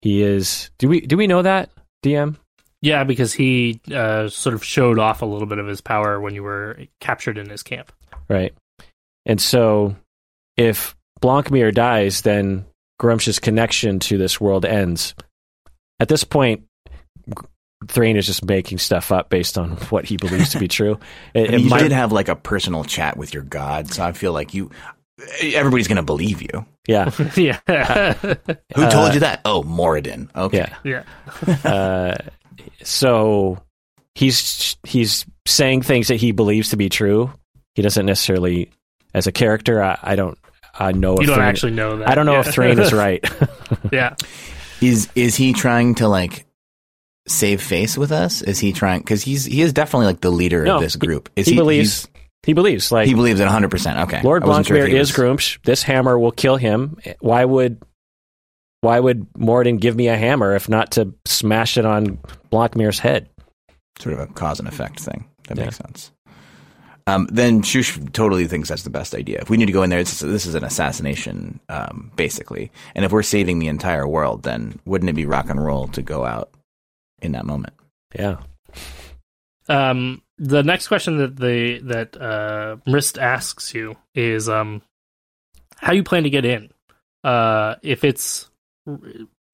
He is. Do we do we know that DM? Yeah, because he uh, sort of showed off a little bit of his power when you were captured in his camp. Right. And so, if Blancmere dies, then Gruumsh's connection to this world ends. At this point, Thrain is just making stuff up based on what he believes to be [LAUGHS] true. It, I mean, it you might- did have like a personal chat with your god, so I feel like you, everybody's going to believe you. yeah, [LAUGHS] yeah, Who Uh, told you that? Oh, Moradin. Okay. yeah. yeah. [LAUGHS] uh, so he's he's saying things that he believes to be true. He doesn't necessarily, as a character, I, I don't I know. You if don't Thrain- actually know that. I don't know yeah. if Thrain is [LAUGHS] right. yeah, Is is he trying to like save face with us? Is he trying? Because he's he is definitely like the leader No, of this group. Is he he? believes- he's- he believes like he believes it 100. percent Okay. Lord wasn't sure if Blancmere he is was- Gruumsh. This hammer will kill him. Why would why would Moradin give me a hammer if not to smash it on Blancmere's head? Sort of a cause and effect thing. That Yeah. makes sense. um, then Shush totally thinks that's the best idea. If we need to go in there, it's, this is an assassination, um, basically. And if we're saving the entire world, then wouldn't it be rock and roll to go out in that moment? Yeah. Um, the next question that the that uh, Mrist asks you is um, how you plan to get in. Uh, if it's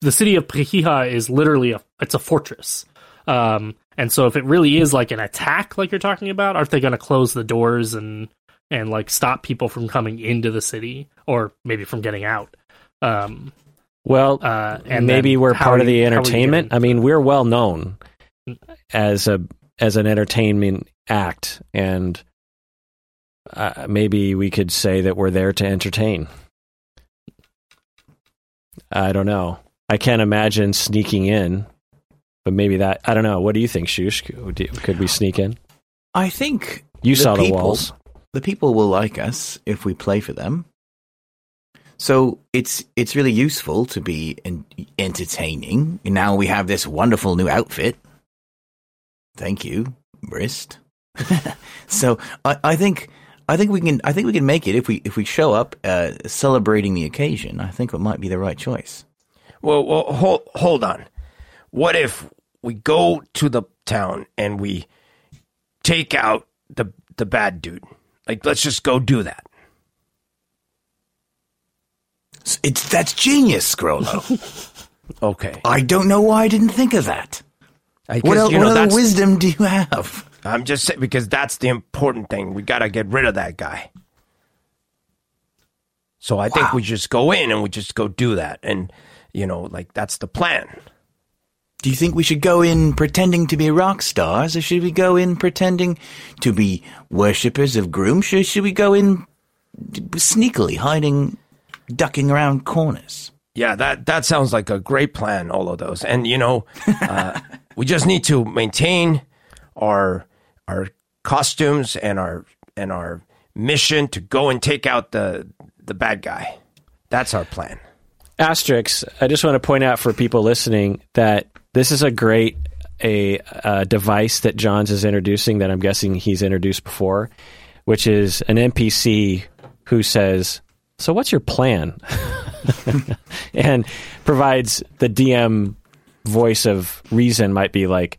the city of Pahiha is literally a it's a fortress. Um, and so if it really is like an attack, like you're talking about, aren't they going to close the doors and and like stop people from coming into the city or maybe from getting out? Um, Well, uh, and maybe we're part of the you- how are you entertainment. I mean, we're well known as a as an entertainment act, and uh, maybe we could say that we're there to entertain. I don't know. I can't imagine sneaking in, but maybe that. I don't know. What do you think, Shush? Could we sneak in? I think You The saw the people- walls. the people will like us if we play for them. So it's it's really useful to be entertaining. Now we have this wonderful new outfit. Thank you, Brist. [LAUGHS] so I, I think I think we can I think we can make it if we if we show up uh, celebrating the occasion. I think it might be the right choice. Well, well, hold hold on. What if we go to the town and we take out the the bad dude? Like, let's just go do that. It's that's genius, Grollo. [LAUGHS] Okay. I don't know why I didn't think of that. I What, guess, el- you what other that's- wisdom do you have? I'm just saying because that's the important thing. We got to get rid of that guy. So I think Wow. we just go in and we just go do that, and you know, like that's the plan. Do you think we should go in pretending to be rock stars, or should we go in pretending to be worshippers of Groom? Or should we go in sneakily, hiding, ducking around corners? Yeah, that that sounds like a great plan. All of those, and you know, [LAUGHS] uh, we just need to maintain our our costumes and our and our mission to go and take out the the bad guy. That's our plan. Asterix, I just want to point out for people listening that this is a great a, uh device that Johns is introducing that I'm guessing he's introduced before, which is an NPC who says, "So what's your plan?" [LAUGHS] and provides the DM voice of reason might be like,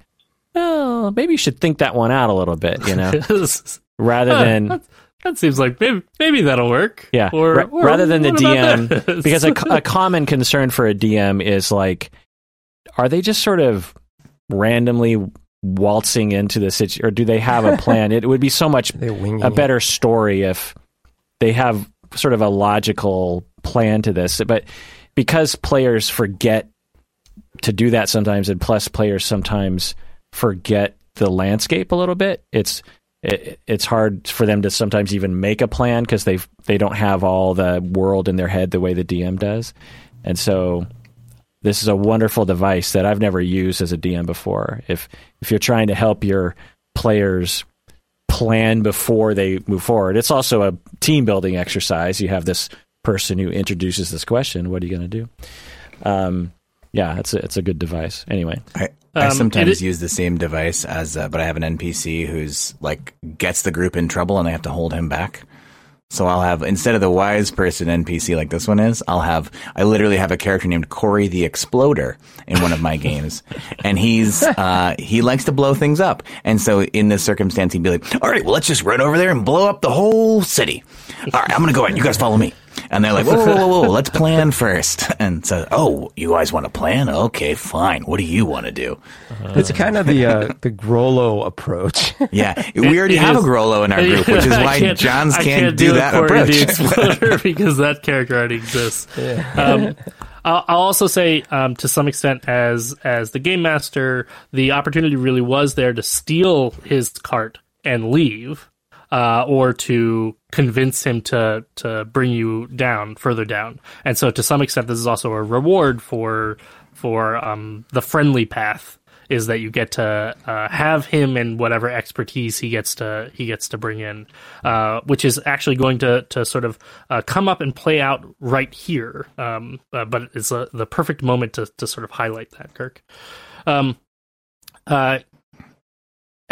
"Well, maybe you should think that one out a little bit," you know, [LAUGHS] rather than that, seems like maybe, maybe that'll work. yeah. Or, or rather than the DM, because a, [LAUGHS] a common concern for a DM is like, are they just sort of randomly waltzing into the situation, or do they have a [LAUGHS] plan? it would be so much a better story if they have sort of a logical plan to this. But because players forget to do that sometimes, and plus players sometimes forget the landscape a little bit, it's it, it's hard for them to sometimes even make a plan because they they don't have all the world in their head the way the DM does, and so this is a wonderful device that I've never used as a DM before. If if you're trying to help your players plan before they move forward, it's also a team building exercise. You have this person who introduces this question. What are you going to do? Um, yeah, it's a, it's a good device. Anyway, I, I Um, sometimes it- use the same device as, uh, but I have an NPC who's like gets the group in trouble and they have to hold him back. So I'll have instead of the wise person NPC like this one is, I'll have I literally have a character named Corey the Exploder in one of my games, [LAUGHS] and he's uh, he likes to blow things up. And so in this circumstance, he'd be like, "All right, well let's just run over there and blow up the whole city. All right, I'm gonna go in. You guys follow me." And they're like, whoa, whoa, whoa, whoa, [LAUGHS] let's plan first. And so, oh, you guys want to plan? Okay, fine. What do you want to do? It's kind of the uh, the Grollo approach. [LAUGHS] Yeah, [LAUGHS] we already it have is- a Grollo in our group, which is why can't- Johns I can't, do, the that Corey approach. the Exploder because that character already exists. Um, I'll, I'll also say, um, to some extent, as as the game master, the opportunity really was there to steal his cart and leave, uh, or to convince him to to bring you down further down. And so, to some extent, this is also a reward for for um, the friendly path is that you get to uh, have him and whatever expertise he gets to he gets to bring in, uh, which is actually going to to sort of uh, come up and play out right here. Um, uh, but it's uh the perfect moment to to sort of highlight that, Kirk. Um, uh,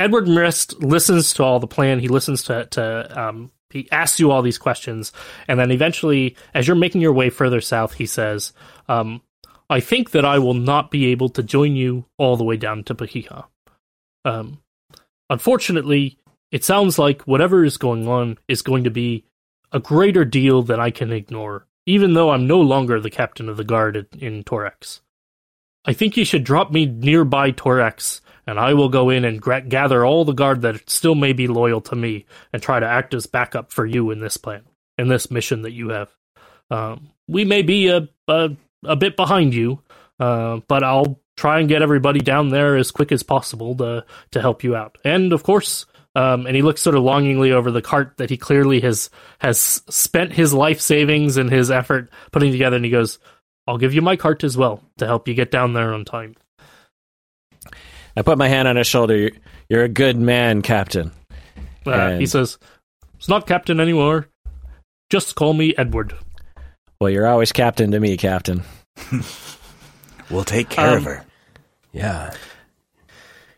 Edward Mrist listens to all the plan. He listens to to um, he asks you all these questions, and then eventually, as you're making your way further south, he says, um, "I think that I will not be able to join you all the way down to Pahiha. Um, unfortunately, it sounds like whatever is going on is going to be a greater deal than I can ignore, even though I'm no longer the captain of the guard in, in Torax. I think you should drop me nearby Torax, and I will go in and gra- gather all the guard that still may be loyal to me and try to act as backup for you in this plan, in this mission that you have. Um, we may be a, a, a bit behind you, uh, but I'll try and get everybody down there as quick as possible to to help you out. And of course, um, and he looks sort of longingly over the cart that he clearly has has spent his life savings and his effort putting together. And he goes, "I'll give you my cart as well to help you get down there on time." I put my hand on his shoulder. You're a good man, Captain. Uh, And- he says, "It's not Captain anymore. Just call me Edward." Well, you're always captain to me, Captain. [LAUGHS] We'll take care of Um, her. Yeah.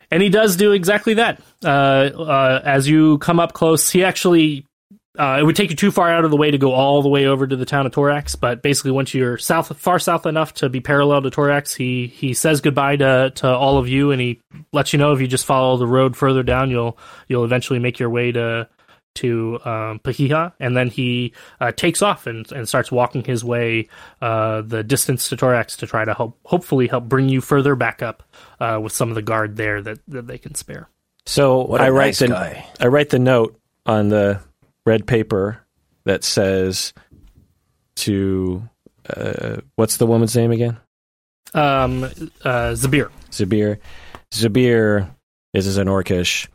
And he does do exactly that. Uh, uh, as you come up close, he actually. Uh, it would take you too far out of the way to go all the way over to the town of Torax, but basically, once you're south, far south enough to be parallel to Torax, he he says goodbye to to all of you, and he lets you know if you just follow the road further down, you'll you'll eventually make your way to to um, Pahiha, and then he uh, takes off and, and starts walking his way uh, the distance to Torax to try to help, hopefully, help bring you further back up uh, with some of the guard there that, that they can spare. So What a I write nice the guy. I write the note on the red paper that says to uh, what's the woman's name again? Um, uh, Zabir. Zabir. Zabir is is an Orcish.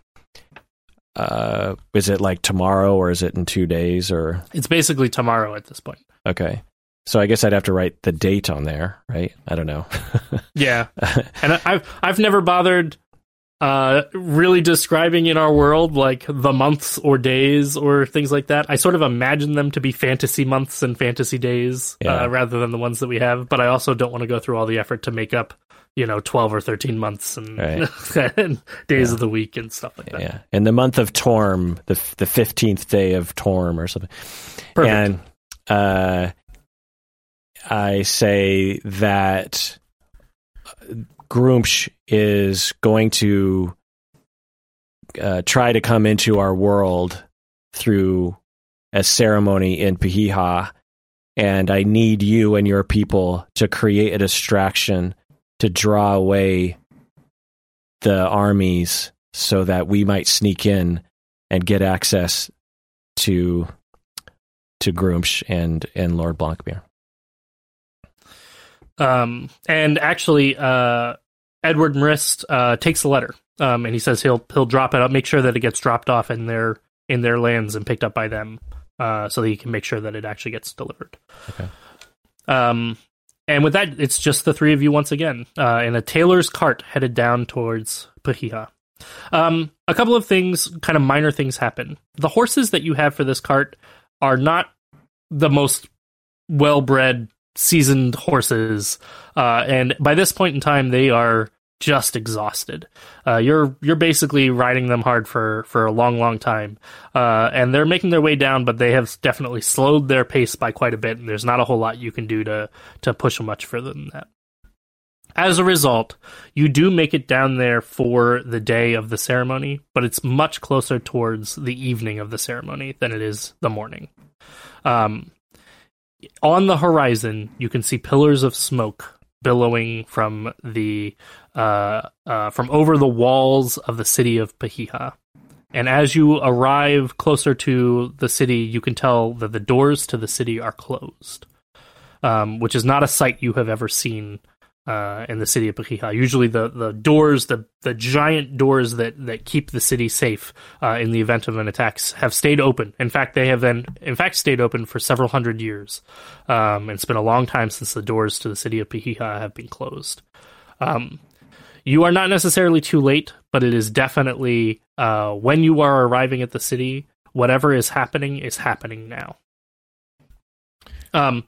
Uh, is it like tomorrow or is it in two days or It's basically tomorrow at this point. okay? So I guess I'd have to write the date on there, right? I don't know. [LAUGHS] Yeah, and I- I've I've never bothered uh really describing in our world like the months or days or things like that. I sort of imagine them to be fantasy months and fantasy days Yeah. uh, rather than the ones that we have. But I also don't want to go through all the effort to make up you know twelve or thirteen months and, Right. [LAUGHS] and days Yeah. of the week and stuff like that. yeah, in the month of Torm, the the fifteenth day of Torm or something. Perfect. And uh, I say that Gruumsh is going to uh, try to come into our world through a ceremony in Pahiha, and I need you and your people to create a distraction to draw away the armies so that we might sneak in and get access to to Gruumsh and and Lord Blancmere. Um, and actually, uh, Edward Mrist uh, takes the letter, um, and he says he'll he'll drop it up, make sure that it gets dropped off in their in their lands and picked up by them, uh, so that he can make sure that it actually gets delivered. Okay. Um, and with that, it's just the three of you once again uh, in a tailor's cart headed down towards Pahiha. Um, a couple of things, kind of minor things, happen. The horses that you have for this cart are not the most well-bred, seasoned horses, uh, and by this point in time, they are just exhausted. Uh, you're you're basically riding them hard for for a long, long time, uh, and they're making their way down, but they have definitely slowed their pace by quite a bit, and there's not a whole lot you can do to to push them much further than that. As a result, you do make it down there for the day of the ceremony, but it's much closer towards the evening of the ceremony than it is the morning. Um, on the horizon, you can see pillars of smoke billowing from the uh, uh, from over the walls of the city of Pahiha. And as you arrive closer to the city, you can tell that the doors to the city are closed, um, which is not a sight you have ever seen uh, in the city of Pahiha. Usually, the, the doors, the the giant doors that, that keep the city safe uh, in the event of an attack, have stayed open. In fact, they have been, in fact, stayed open for several hundred years. Um, it's been a long time since the doors to the city of Pahiha have been closed. Um, you are not necessarily too late, but it is definitely uh, when you are arriving at the city, whatever is happening is happening now. Um,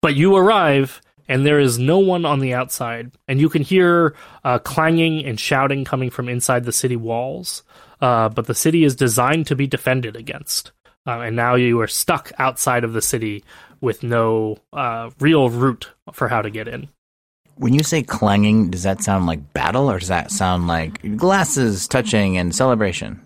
but you arrive, and there is no one on the outside. And you can hear uh, clanging and shouting coming from inside the city walls. Uh, but the city is designed to be defended against. Uh, and now you are stuck outside of the city with no uh, real route for how to get in. When you say clanging, does that sound like battle or does that sound like glasses touching and celebration?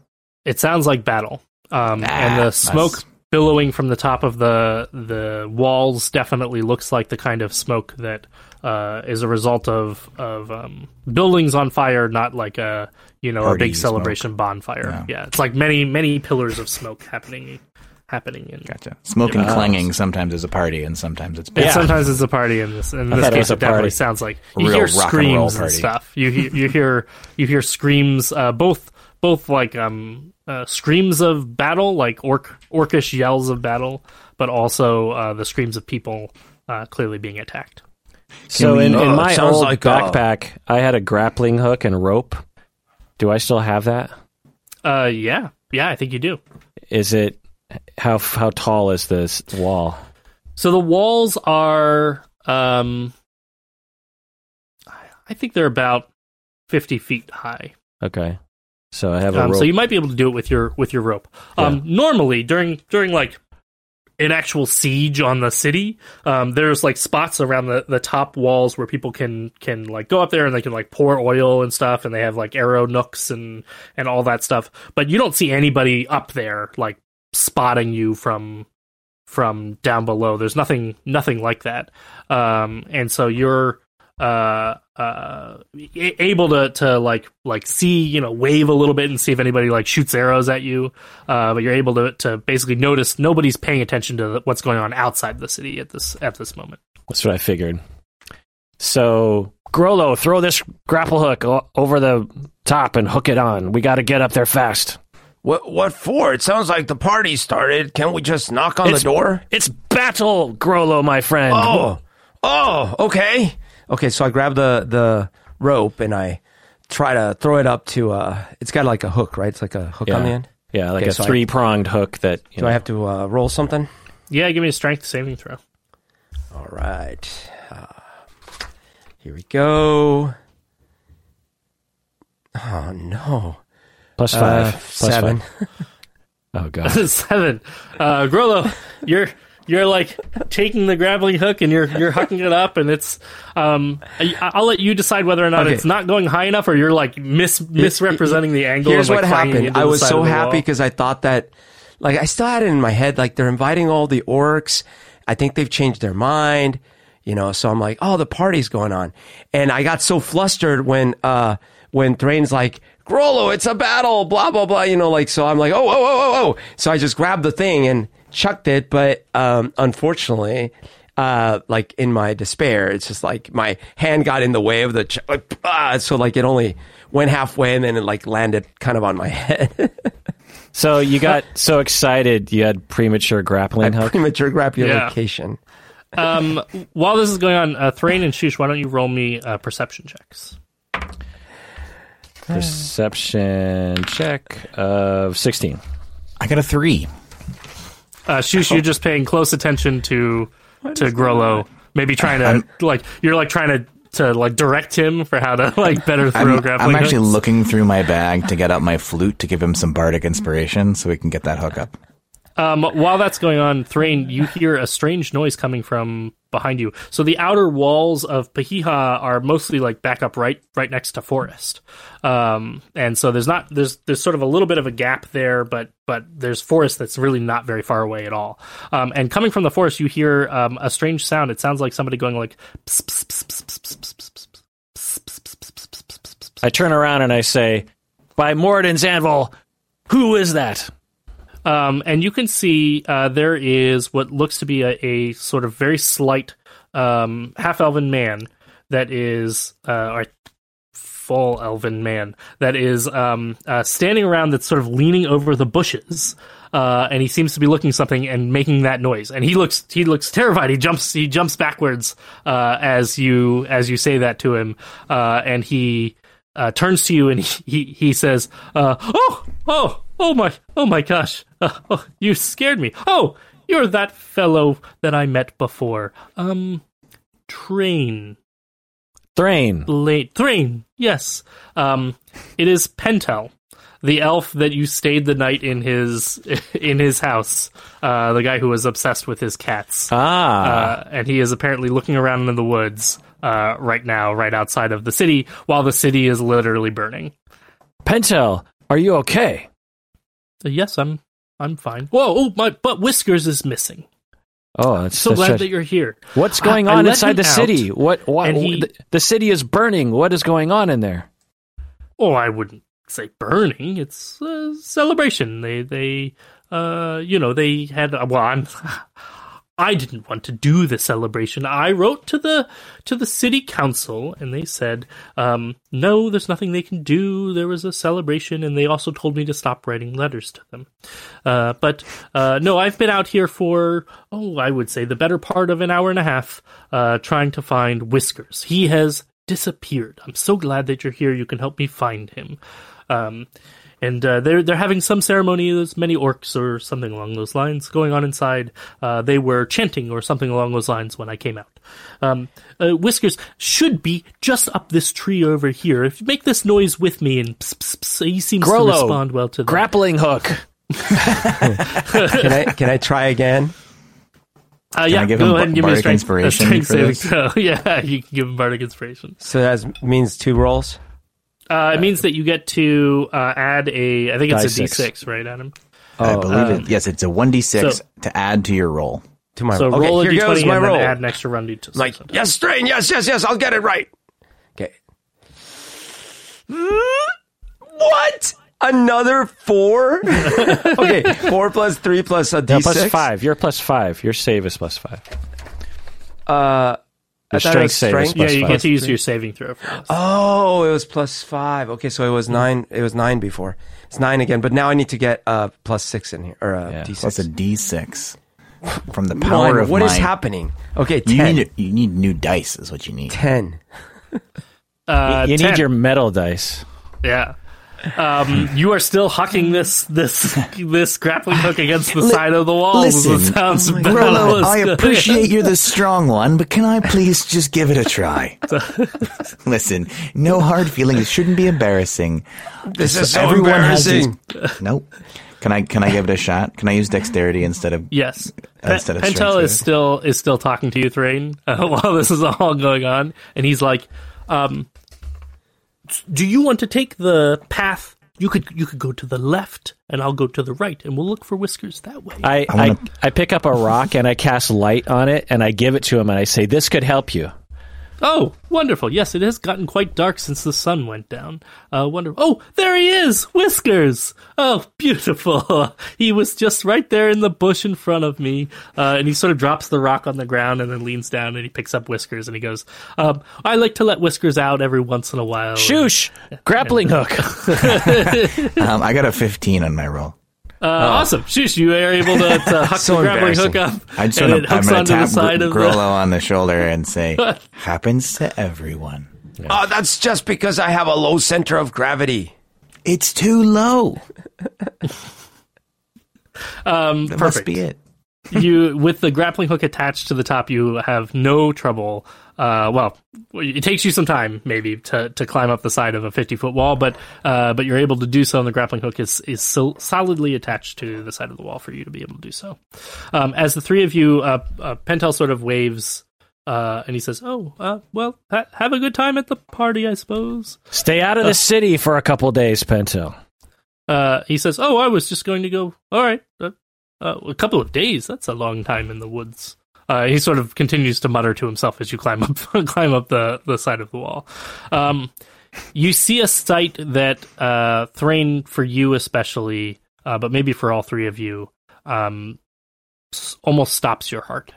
It sounds like battle. Um, Ah, and the that's- smoke billowing from the top of the the walls definitely looks like the kind of smoke that uh, is a result of of um, buildings on fire, not like a you know a big celebration bonfire. Yeah. it's like many many pillars of smoke happening happening in. Gotcha. Smoke and clanging sometimes is a party and sometimes it's And battle. sometimes it's a party in this. In this thought it case, a it definitely party. sounds like you Real hear rock and screams and stuff. You hear you hear you hear screams, uh, both both like um uh, screams of battle, like orc orcish yells of battle, but also uh, the screams of people uh, clearly being attacked. So we- in, in Oh, my old like, uh, backpack, I had a grappling hook and rope. Do I still have that? Uh, yeah, yeah, I think you do. Is it how how tall is this wall? So the walls are, um, I think they're about fifty feet high. Okay, so I have a Um, rope. so you might be able to do it with your with your rope. Um, Normally, during during like an actual siege on the city, um, there's like spots around the, the top walls where people can can like go up there and they can like pour oil and stuff, and they have like arrow nooks and and all that stuff. But you don't see anybody up there like spotting you from from down below. There's nothing nothing like that, um, and so you're uh uh able to to like like see you know wave a little bit and see if anybody like shoots arrows at you uh but you're able to to basically notice nobody's paying attention to what's going on outside the city at this at this moment That's what I figured. So Grollo, throw this grapple hook o- over the top and hook it on. We got to get up there fast. What what for? It sounds like the party started. Can't we just knock on It's- the door? It's battle, Grollo, my friend. Oh, oh, okay, okay. So I grab the the rope and I try to throw it up to. uh It's got like a hook, right? It's like a hook on the end. Yeah, like Okay, a so three pronged hook that. You Do know, I have to uh, roll something? yeah give me a strength saving throw All right. Uh, here we go. Oh no. plus Uh, five. plus seven. five. Oh god. [LAUGHS] seven uh Grollo, you're you're like taking the grappling hook and you're you're hooking it up and it's um I, i'll let you decide whether or not Okay. it's not going high enough or you're like mis misrepresenting the angle Here's and, like, what happened. I was so happy because I thought that, like, I still had it in my head, like they're inviting all the orcs. I think they've changed their mind, you know. So I'm like, oh, the party's going on, and I got so flustered when, uh, when Thrain's like, Grollo, it's a battle, blah blah blah, you know, like. So I'm like, oh, oh, oh, oh, oh. So I just grabbed the thing and chucked it, but um, unfortunately. Uh, like in my despair, it's just like my hand got in the way of the, ch- like, ah, so like it only went halfway and then it like landed kind of on my [LAUGHS] head. So you got so excited you had premature grappling hook. premature grapulation. Um, while this is going on, uh, Thrain and Shush, why don't you roll me uh, perception checks? Perception check of sixteen. I got a three. Uh, Shush, you're just paying close attention to to Grollo, maybe trying to [LAUGHS] I'm- like you're like trying to to like direct him for how to like better throw I'm, grappling. I'm actually hooks. looking through my bag to get out my flute to give him some bardic inspiration so we can get that hook up. Um, while that's going on, Thrain, you hear a strange noise coming from behind you. So the outer walls of Pahiha are mostly like back up right, right next to forest, um, and so there's not there's there's sort of a little bit of a gap there, but but there's forest that's really not very far away at all. Um, and coming from the forest, you hear a strange sound. It sounds like somebody going like. I turn around and I say, "By Moradin's anvil, who is that?" Um, and you can see uh, there is what looks to be a, a sort of very slight um, half elven man that is, uh, or full elven man that is um, uh, standing around that's sort of leaning over the bushes. Uh, and he seems to be looking something and making that noise. And he looks he looks terrified. He jumps he jumps backwards uh, as you as you say that to him. Uh, and he uh, turns to you and he he, he says, uh, "Oh oh oh my oh my gosh! Uh, oh, you scared me. Oh, you're that fellow that I met before. Um, Train. Thrain. Late Thrain, yes. Um, it is Pentel, the elf that you stayed the night in his [LAUGHS] in his house. Uh, the guy who was obsessed with his cats. Ah. Uh, and he is apparently looking around in the woods uh, right now, right outside of the city, while the city is literally burning. Pentel, are you okay? Uh, yes, I'm I'm fine. Whoa, oh my! But Whiskers is missing. Oh, that's So that's glad right. that you're here. What's going I- I on let inside the out, city? What? What? he- the, the city is burning. What is going on in there? Oh, I wouldn't say burning. It's a celebration. They they uh you know they had well I'm [LAUGHS] I didn't want to do the celebration. I wrote to the to the city council and they said um no there's nothing they can do. There was a celebration and they also told me to stop writing letters to them. Uh but uh no I've been out here for oh I would say the better part of an hour and a half uh trying to find Whiskers. He has disappeared. I'm so glad that you're here. You can help me find him. Um, and uh, they're they're having some ceremony. There's many orcs or something along those lines going on inside. Uh, they were chanting or something along those lines when I came out. Um, uh, Whiskers should be just up this tree over here. If you make this noise with me, and pss, pss, pss, he seems Grollo, to respond well to that. Grappling hook. Can I can I try again? Uh, yeah, I give go him ahead and bar- give me a bardic strength, a [LAUGHS] strength for saving this? throw. [LAUGHS] Yeah, you can give him bardic inspiration. So that means two rolls. Uh, it means that you get to uh, add a. I think it's Die a six. D6, right, Adam? I believe um, it. Yes, it's a one d six so- to add to your roll. To my So okay, roll a here goes d20 my and roll. then add an extra run d to like yes, strain, yes, yes, yes. I'll get it right. Okay. What? Another four? [LAUGHS] okay, four plus three plus a No, d6. plus five. You're plus five. Your save is plus five. Uh, I Your thought it strength save is strength. Yeah, you five. get to use your saving throw for. Oh, it was plus five. Okay, so it was nine. It was nine before. It's nine again, but now I need to get uh plus six in here or uh, Yeah, d6. Plus a d six from the power One. of What is mind. happening? Okay, You ten. need you need new dice is what you need. ten. Uh, you 10. need your metal dice. yeah. Um, you are still hucking this this this grappling hook against the side of the wall. Listen, it sounds Grollo, badass. I appreciate you're the strong one, but can I please just give it a try? [LAUGHS] Listen, no hard feelings. It shouldn't be embarrassing. This is so Everyone has these- embarrassing. Nope. Can I can I give it a shot? Can I use dexterity instead of Yes, Pe- Instead of Pentel is still is still talking to you, Thrain, uh, [LAUGHS] while this is all going on, and he's like, um, "Do you want to take the path? You could you could go to the left, and I'll go to the right, and we'll look for Whiskers that way." I, I wanna- I, I pick up a rock and I cast light on it and I give it to him and I say, "This could help you." Oh, wonderful! Yes, it has gotten quite dark since the sun went down. Uh, wonderful! Oh, there he is, Whiskers! Oh, [LAUGHS] beautiful! he was just right there in the bush in front of me, uh, and he sort of drops the rock on the ground and then leans down and he picks up Whiskers and he goes, um, "I like to let Whiskers out every once in a while." Shush! Grappling hook. [LAUGHS] um, I got a 15 on my roll. Uh, Awesome! Shush, you are able to, to [LAUGHS] huck So the grappling hook up, I just and want it to I'm going to tap side Gr- of Grollo the. [LAUGHS] on the shoulder and say, [LAUGHS] "Happens to everyone. Oh, that's just because I have a low center of gravity. It's too low. Um, That perfect. must be it." You with the grappling hook attached to the top you have no trouble uh well it takes you some time maybe to to climb up the side of a 50 foot wall but uh but you're able to do so and the grappling hook is is so solidly attached to the side of the wall for you to be able to do so um as the three of you uh, uh pentel sort of waves uh and he says oh uh well ha- have a good time at the party i suppose Stay out of the city for a couple days, Pentel. uh, he says, "Oh, I was just going to go. All right, uh, a couple of days. That's a long time in the woods." Uh, he sort of continues to mutter to himself as you climb up [LAUGHS] climb up the, the side of the wall. Um, you see a sight that uh, Thrain, for you especially, uh, but maybe for all three of you, um, almost stops your heart.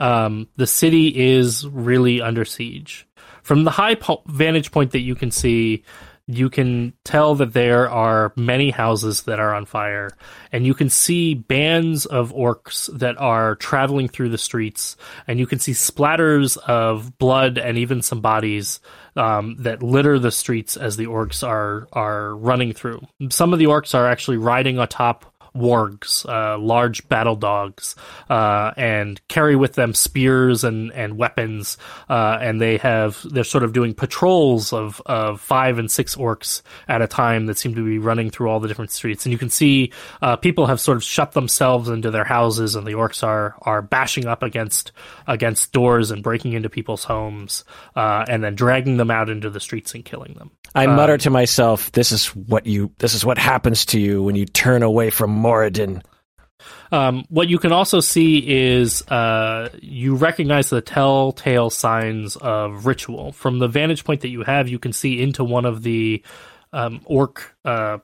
Um, the city is really under siege. From the high po- vantage point that you can see, you can tell that there are many houses that are on fire, and you can see bands of orcs that are traveling through the streets, and you can see splatters of blood and even some bodies um, that litter the streets as the orcs are are running through. Some of the orcs are actually riding atop wargs, uh, large battle dogs, uh, and carry with them spears and and weapons. Uh, and they have they're sort of doing patrols of of five and six orcs at a time that seem to be running through all the different streets. And you can see uh, people have sort of shut themselves into their houses, and the orcs are are bashing up against against doors and breaking into people's homes, uh, and then dragging them out into the streets and killing them. I mutter to myself, "This is what you. This is what happens to you when you turn away from Moradin." Um, what you can also see is uh, you recognize the telltale signs of ritual from the vantage point that you have. You can see into one of the um, orc uh,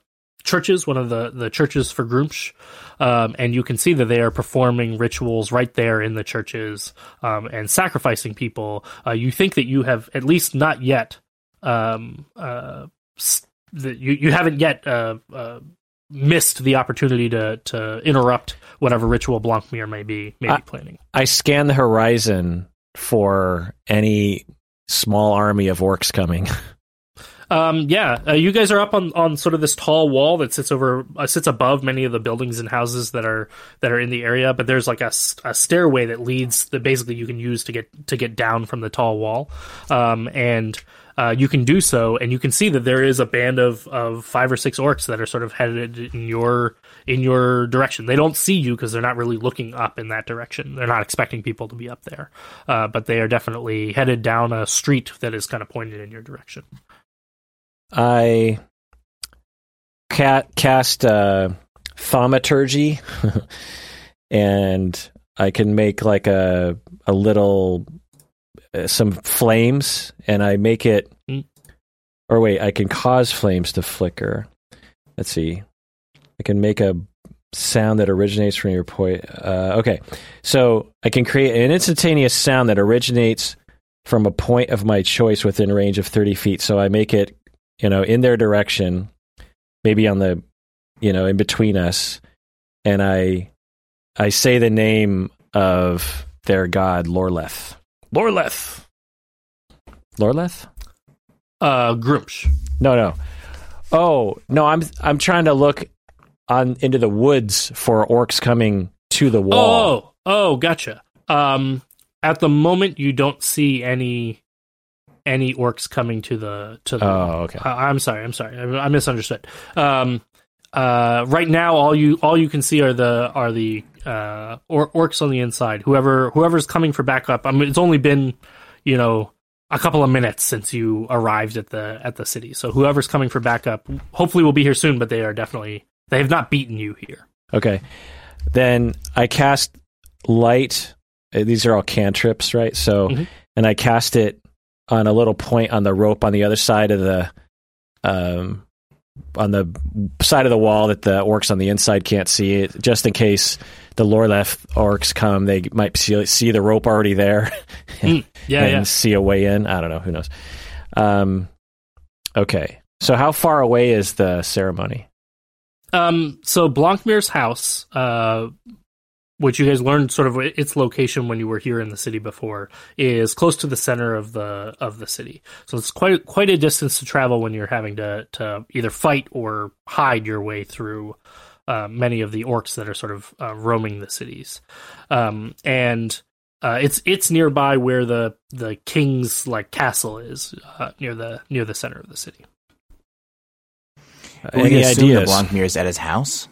churches, one of the the churches for Gruumsh, um, and you can see that they are performing rituals right there in the churches um, and sacrificing people. Uh, you think that you have at least not yet um, uh, s- that you you haven't yet uh, uh, missed the opportunity to to interrupt whatever ritual Blancmere may be may be I- planning. I scan the horizon for any small army of orcs coming. [LAUGHS] Um, yeah, uh, you guys are up on, on sort of this tall wall that sits over uh, sits above many of the buildings and houses that are that are in the area. But there's like a, a stairway that leads that basically you can use to get to get down from the tall wall, um, and uh, you can do so. And you can see that there is a band of, of five or six orcs that are sort of headed in your in your direction. They don't see you because they're not really looking up in that direction. They're not expecting people to be up there, uh, but they are definitely headed down a street that is kind of pointed in your direction. I ca- cast uh, thaumaturgy, [LAUGHS] and I can make like a a little some flames, and I make it. Mm. Or wait, I can cause flames to flicker. Let's see. I can make a sound that originates from your point. Uh, okay, so I can create an instantaneous sound that originates from a point of my choice within range of thirty feet. So I make it you know, in their direction, maybe on the, you know, in between us, and I, I say the name of their god, Lorleth. Lorleth. Lorleth? Uh, Gruumsh. No, no. Oh no, I'm I'm trying to look on into the woods for orcs coming to the wall. Oh, oh, gotcha. Um, at the moment, you don't see any any orcs coming to the to the. Oh, okay. I, I'm sorry. I'm sorry. I, I misunderstood. Um, uh, right now, all you all you can see are the are the uh or, orcs on the inside. Whoever whoever's coming for backup. I mean, it's only been you know a couple of minutes since you arrived at the at the city. So whoever's coming for backup, hopefully, will be here soon. But they are definitely they have not beaten you here. Okay. Then I cast light. uh, These are all cantrips, right? So, Mhm. and I cast it on a little point on the rope on the other side of the, um, on the side of the wall that the orcs on the inside can't see it, just in case the Lorleth orcs come. They might see, see the rope already there [LAUGHS] Mm, yeah, and yeah. see a way in. I don't know. Who knows? Um, okay. So, how far away is the ceremony? Um, so Blancmere's house, uh, which you guys learned sort of its location when you were here in the city before, is close to the center of the of the city. So it's quite quite a distance to travel when you're having to to either fight or hide your way through uh, many of the orcs that are sort of uh, roaming the cities. Um, and uh, it's it's nearby where the the king's like castle is uh, near the near the center of the city. We Any assume ideas? that Blancmere is at his house.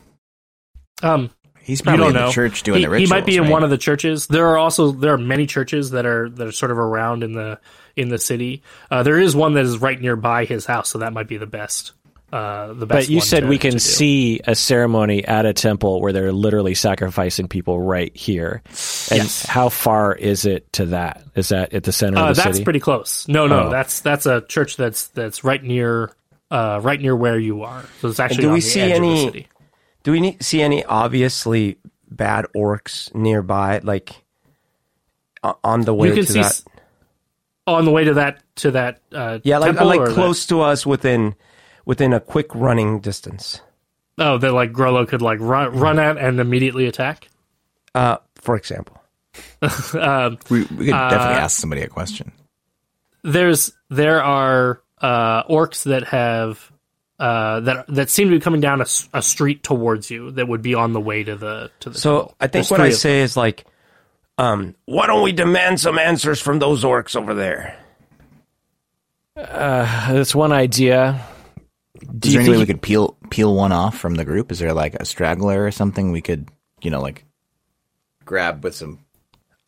Um, He's probably don't in know. the church doing he, the rituals. he might be in one of the churches. There are also there are many churches that are that are sort of around in the in the city. Uh, there is one that is right nearby his house, so that might be the best. Uh, the best. But you one said to- we can see a ceremony at a temple where they're literally sacrificing people right here. And Yes. how far is it to that? Is that at the center Uh, of the that's city? That's pretty close. No, no, Oh. that's that's a church that's that's right near uh, right near where you are. So it's actually do on we the see edge any- Do we need, see any obviously bad orcs nearby, like on the way You can to see that? s- on the way to that to that. Uh, yeah, like temple like or that- close to us within within a quick running distance. oh, that like Grollo could like run run at and immediately attack. Uh, for example. [LAUGHS] um, We, we could definitely Uh, ask somebody a question. there's there are uh, orcs that have uh, that that seem to be coming down a street towards you that would be on the way to the to the. So tunnel. I think There's what I of them. say is like, um, why don't we demand some answers from those orcs over there? Uh, That's one idea. Do Is there any way we could peel peel one off from the group? Is there like a straggler or something we could, you know, like grab with some?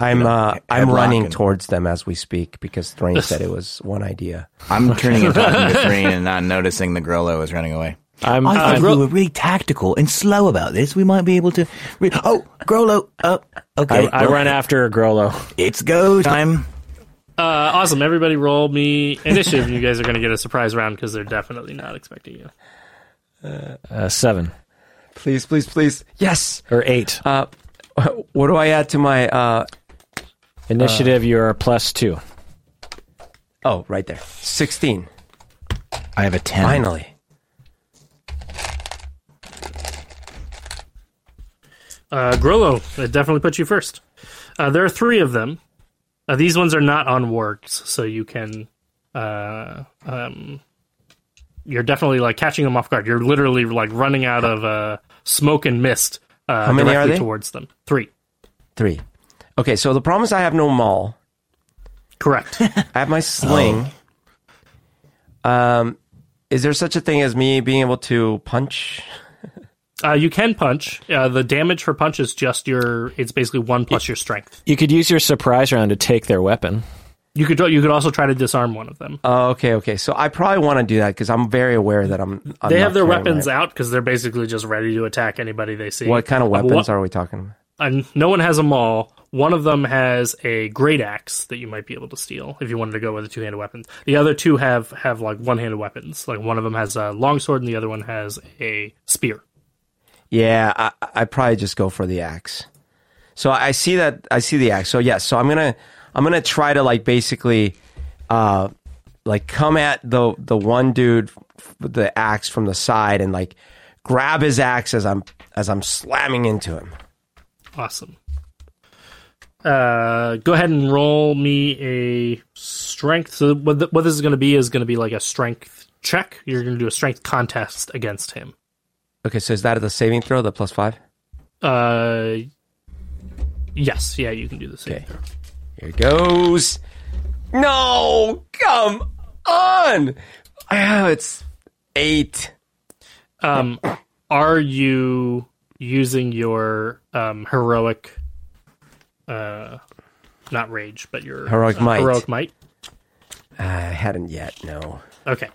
I'm uh, I'm running and- towards them as we speak because Thrain said it [LAUGHS] was one idea. I'm turning and talking to [LAUGHS] Thrain and not noticing the Grollo is running away. I'm, I thought I'm we were really tactical and slow about this. We might be able to. Re- oh, Grollo. Oh, okay. I, I run after Grollo. It's go time. Uh, awesome! Everybody, roll me initiative. you guys are going to get a surprise round because they're definitely not expecting you. Uh, uh, seven Please, please, please. Yes. or eight. Uh, what do I add to my? Uh, Initiative, you're a plus two. oh, right there. Sixteen. I have a ten. Finally. Uh, Grollo, it definitely puts you first. Uh, there are three of them. Uh, these ones are not on wargs, so you can. Uh, um, you're definitely like catching them off guard. You're literally like running out of uh, smoke and mist uh, How many are directly they? towards them. Three. Three. Okay, so the problem is I have no maul. Correct. [LAUGHS] I have my sling. Um, is there such a thing as me being able to punch? Uh, you can punch. Uh, the damage for punch is just your. It's basically one plus your strength. You could use your surprise round to take their weapon. You could. You could also try to disarm one of them. Oh, okay, okay. So I probably want to do that because I'm very aware that I'm. I'm they have their weapons my- out because they're basically just ready to attack anybody they see. What kind of Uh, weapons what- are we talking about? and no one has them all. One of them has a great axe that you might be able to steal if you wanted to go with a two-handed weapon. The other two have have like one-handed weapons. Like one of them has a longsword and the other one has a spear. Yeah, I I probably just go for the axe. So I see that I see the axe. So yes, so I'm gonna I'm gonna try to like basically, uh, like come at the the one dude with the axe from the side and like grab his axe as I'm as I'm slamming into him. Awesome. Uh, go ahead and roll me a strength. So what what this is going to be is going to be like a strength check. You're going to do a strength contest against him. Okay, so is that the saving throw, the plus five? Uh, yes, yeah, you can do the same. Okay. Here it goes. No, come on. Oh, it's eight. Um, are you using your um, heroic, uh, not rage, but your Heroic uh, might. Heroic might. I hadn't yet. No. Okay.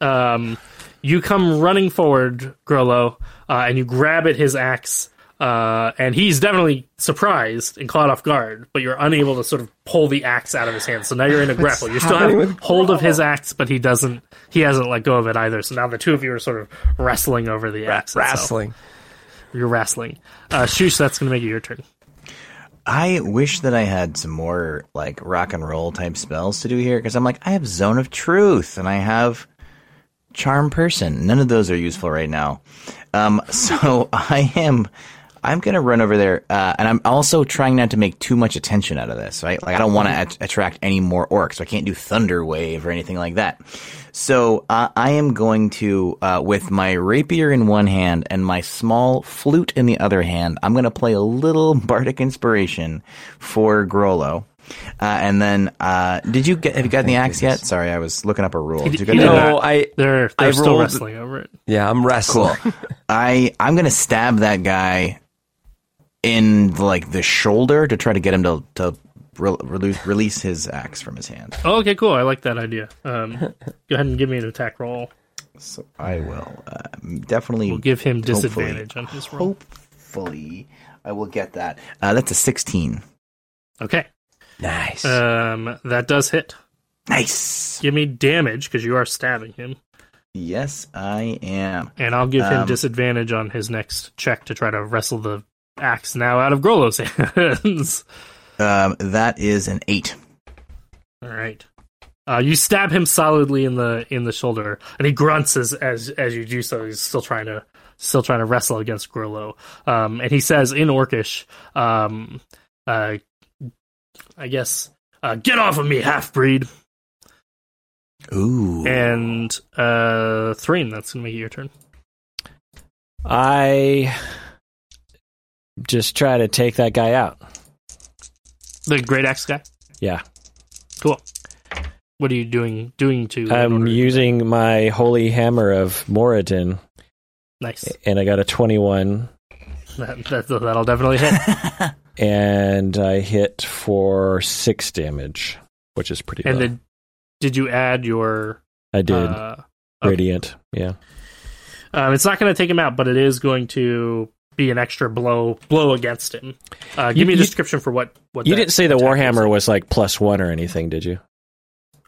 Um, you come running forward, Grollo, uh, and you grab at his axe. Uh, and he's definitely surprised and caught off guard, but you're unable to sort of pull the axe out of his hand. So now you're in a grapple. You still happening have hold of his axe, but he doesn't. He hasn't let go of it either. So now the two of you are sort of wrestling over the axe. itself. Wrestling. You're wrestling. Uh, Shush, that's going to make it your turn. I wish that I had some more like rock and roll type spells to do here because I'm like I have Zone of Truth and I have Charm Person. None of those are useful right now. Um, so [LAUGHS] I am. I'm gonna run over there, uh, and I'm also trying not to make too much attention out of this. Right? Like I don't want to at- attract any more orcs. So I can't do Thunder Wave or anything like that. So uh, I am going to, uh, with my rapier in one hand and my small flute in the other hand, I'm to play a little [LAUGHS] bardic inspiration for Grollo. Uh, and then, uh, did you get? Have you gotten the axe yet? Sorry, I was looking up a rule. Did you get he the? No, I. They're they're I still rolled- wrestling over it. Yeah, I'm wrestling. Cool. I I'm gonna stab that guy in like the shoulder to try to get him to to re- release release his axe from his hand. Oh, okay, cool. I like that idea. Um, go ahead and give me an attack roll. So I will uh, definitely We'll give him hopefully- disadvantage on his roll. Hopefully, I will get that. Uh, that's a 16. Okay. Nice. Um, that does hit. Nice. Give me damage because you are stabbing him, Yes, I am. and I'll give him Um, disadvantage on his next check to try to wrestle the axe now out of Grollo's [LAUGHS] hands. Um, that is an eight. All right. Uh, you stab him solidly in the in the shoulder, and he grunts as as as you do so. He's still trying to still trying to wrestle against Grolo. Um, and he says in Orcish, um, uh, I guess, uh, "Get off of me, half breed." Ooh. And uh, Thrain, that's gonna make it your turn. I just try to take that guy out. The great axe guy. Yeah. Cool. What are you doing? Doing to? I'm order to- using my holy hammer of Moradin, nice. and I got a 21, That, that, that'll definitely hit. [LAUGHS] and I hit for six damage, which is pretty and low. then, did you add your? I did. Uh, okay. Radiant. Yeah. Um, it's not going to take him out, but it is going to be an extra blow blow against him. Uh, give You- me a you- description for what. what You didn't say the Warhammer was like plus one or anything, did you?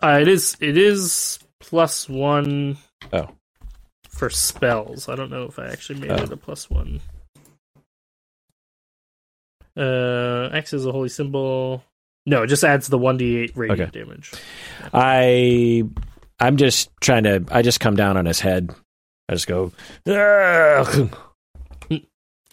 Uh, it is. It is plus one. Oh. For spells, I don't know if I actually made Oh. it a plus one. Uh, X is a holy symbol. No, it just adds the one d eight radiant Okay. damage. I I'm just trying to I just come down on his head. I just go "Ugh."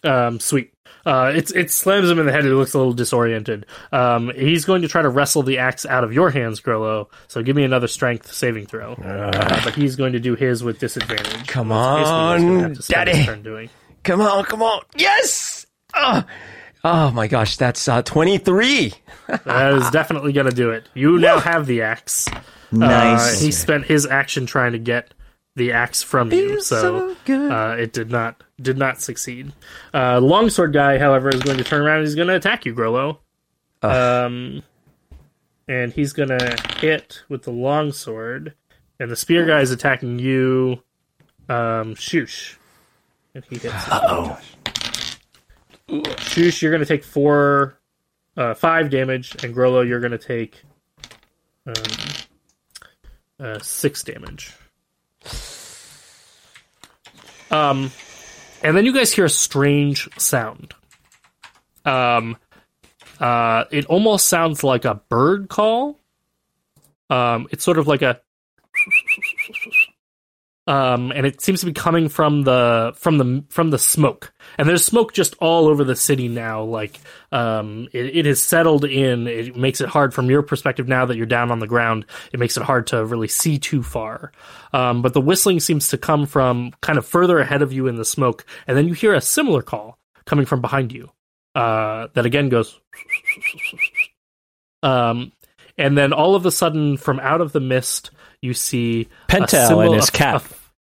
Um, sweet. Uh, it's it slams him in the head. He looks a little disoriented. Um, he's going to try to wrestle the axe out of your hands, Grollo. So give me another strength saving throw. Uh, but he's going to do his with disadvantage. Come That's basically what he's gonna have on, to spend his Daddy. doing. Come on, come on. Yes! Oh, oh my gosh, that's uh, 23. That is definitely going to do it. You now have the axe. nice. Uh, he spent his action trying to get the axe from you, so, so good. uh, it did not did not succeed. Uh, longsword guy, however, is going to turn around. and He's going to attack you, Grollo. Um, and he's going to hit with the longsword, and the spear guy is attacking you, um, Shush, and he hits. Uh oh. Shush, you're going to take four, uh, five damage, and Grollo, you're going to take um, uh, six damage. Um, and then you guys hear a strange sound. Um, uh, it almost sounds like a bird call. Um, it's sort of like a um, and it seems to be coming from the from the from the smoke. And there's smoke just all over the city now. Like um, it, it has settled in. It makes it hard from your perspective now that you're down on the ground. It makes it hard to really see too far. Um, but the whistling seems to come from kind of further ahead of you in the smoke, and then you hear a similar call coming from behind you. Uh, that again goes. [LAUGHS] Um, and then all of a sudden, from out of the mist, you see a Pentel symbol- and his a- cap. a,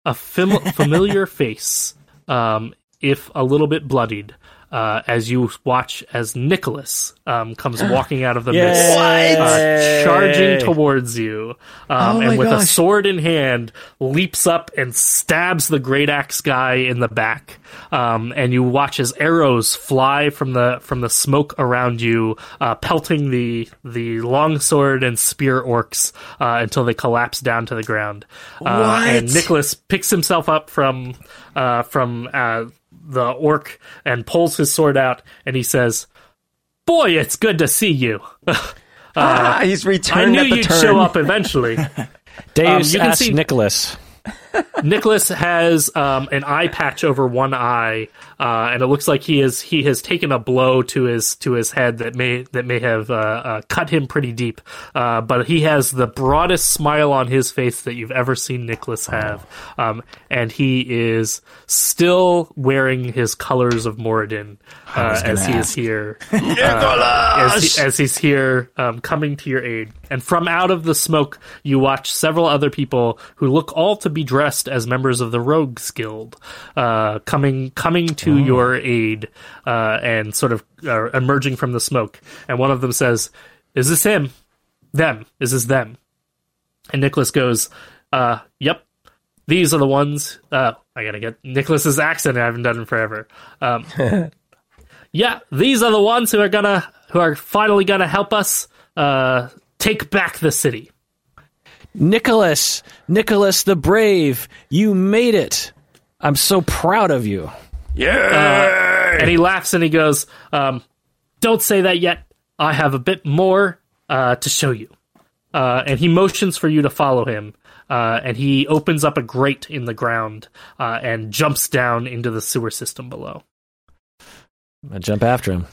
a fam- familiar face, um, if a little bit bloodied, uh, as you watch as Nicholas um, comes [GASPS] walking out of the mist, uh, charging towards you, um, Oh and with a sword in hand, leaps up and stabs the great axe guy in the back. Um, and you watch as arrows fly from the from the smoke around you, uh, pelting the the longsword and spear orcs uh, until they collapse down to the ground. Uh? And Nicholas picks himself up from uh, from uh, the orc and pulls his sword out, and he says, "Boy, it's good to see you." [LAUGHS] ah, he's I knew at the you'd turn. show up eventually. [LAUGHS] Deus you can asked see- Nicholas. Nicholas has um, an eye patch over one eye, uh, and it looks like he is he has taken a blow to his to his head that may that may have uh, uh, cut him pretty deep. Uh, but he has the broadest smile on his face that you've ever seen Nicholas have, um, and he is still wearing his colors of Moradin uh, gonna as he here. [LAUGHS] uh, as, he, as he's here um, coming to your aid. And from out of the smoke, you watch several other people who look all to be dressed as members of the Rogues Guild uh, coming coming to your aid uh, and sort of uh, emerging from the smoke. And one of them says, "Is this him? Them? Is this them?" And Nicholas goes, uh, "Yep." These are the ones. Uh, I gotta get Nicholas's accent. I haven't done in forever. Um, [LAUGHS] yeah, these are the ones who are gonna who are finally gonna help us uh, take back the city. Nicholas, Nicholas the Brave, you made it. I'm so proud of you. Yay! And he laughs and he goes, um, "Don't say that yet. I have a bit more uh, to show you." Uh, and he motions for you to follow him. Uh, and he opens up a grate in the ground uh, and jumps down into the sewer system below. I jump after him.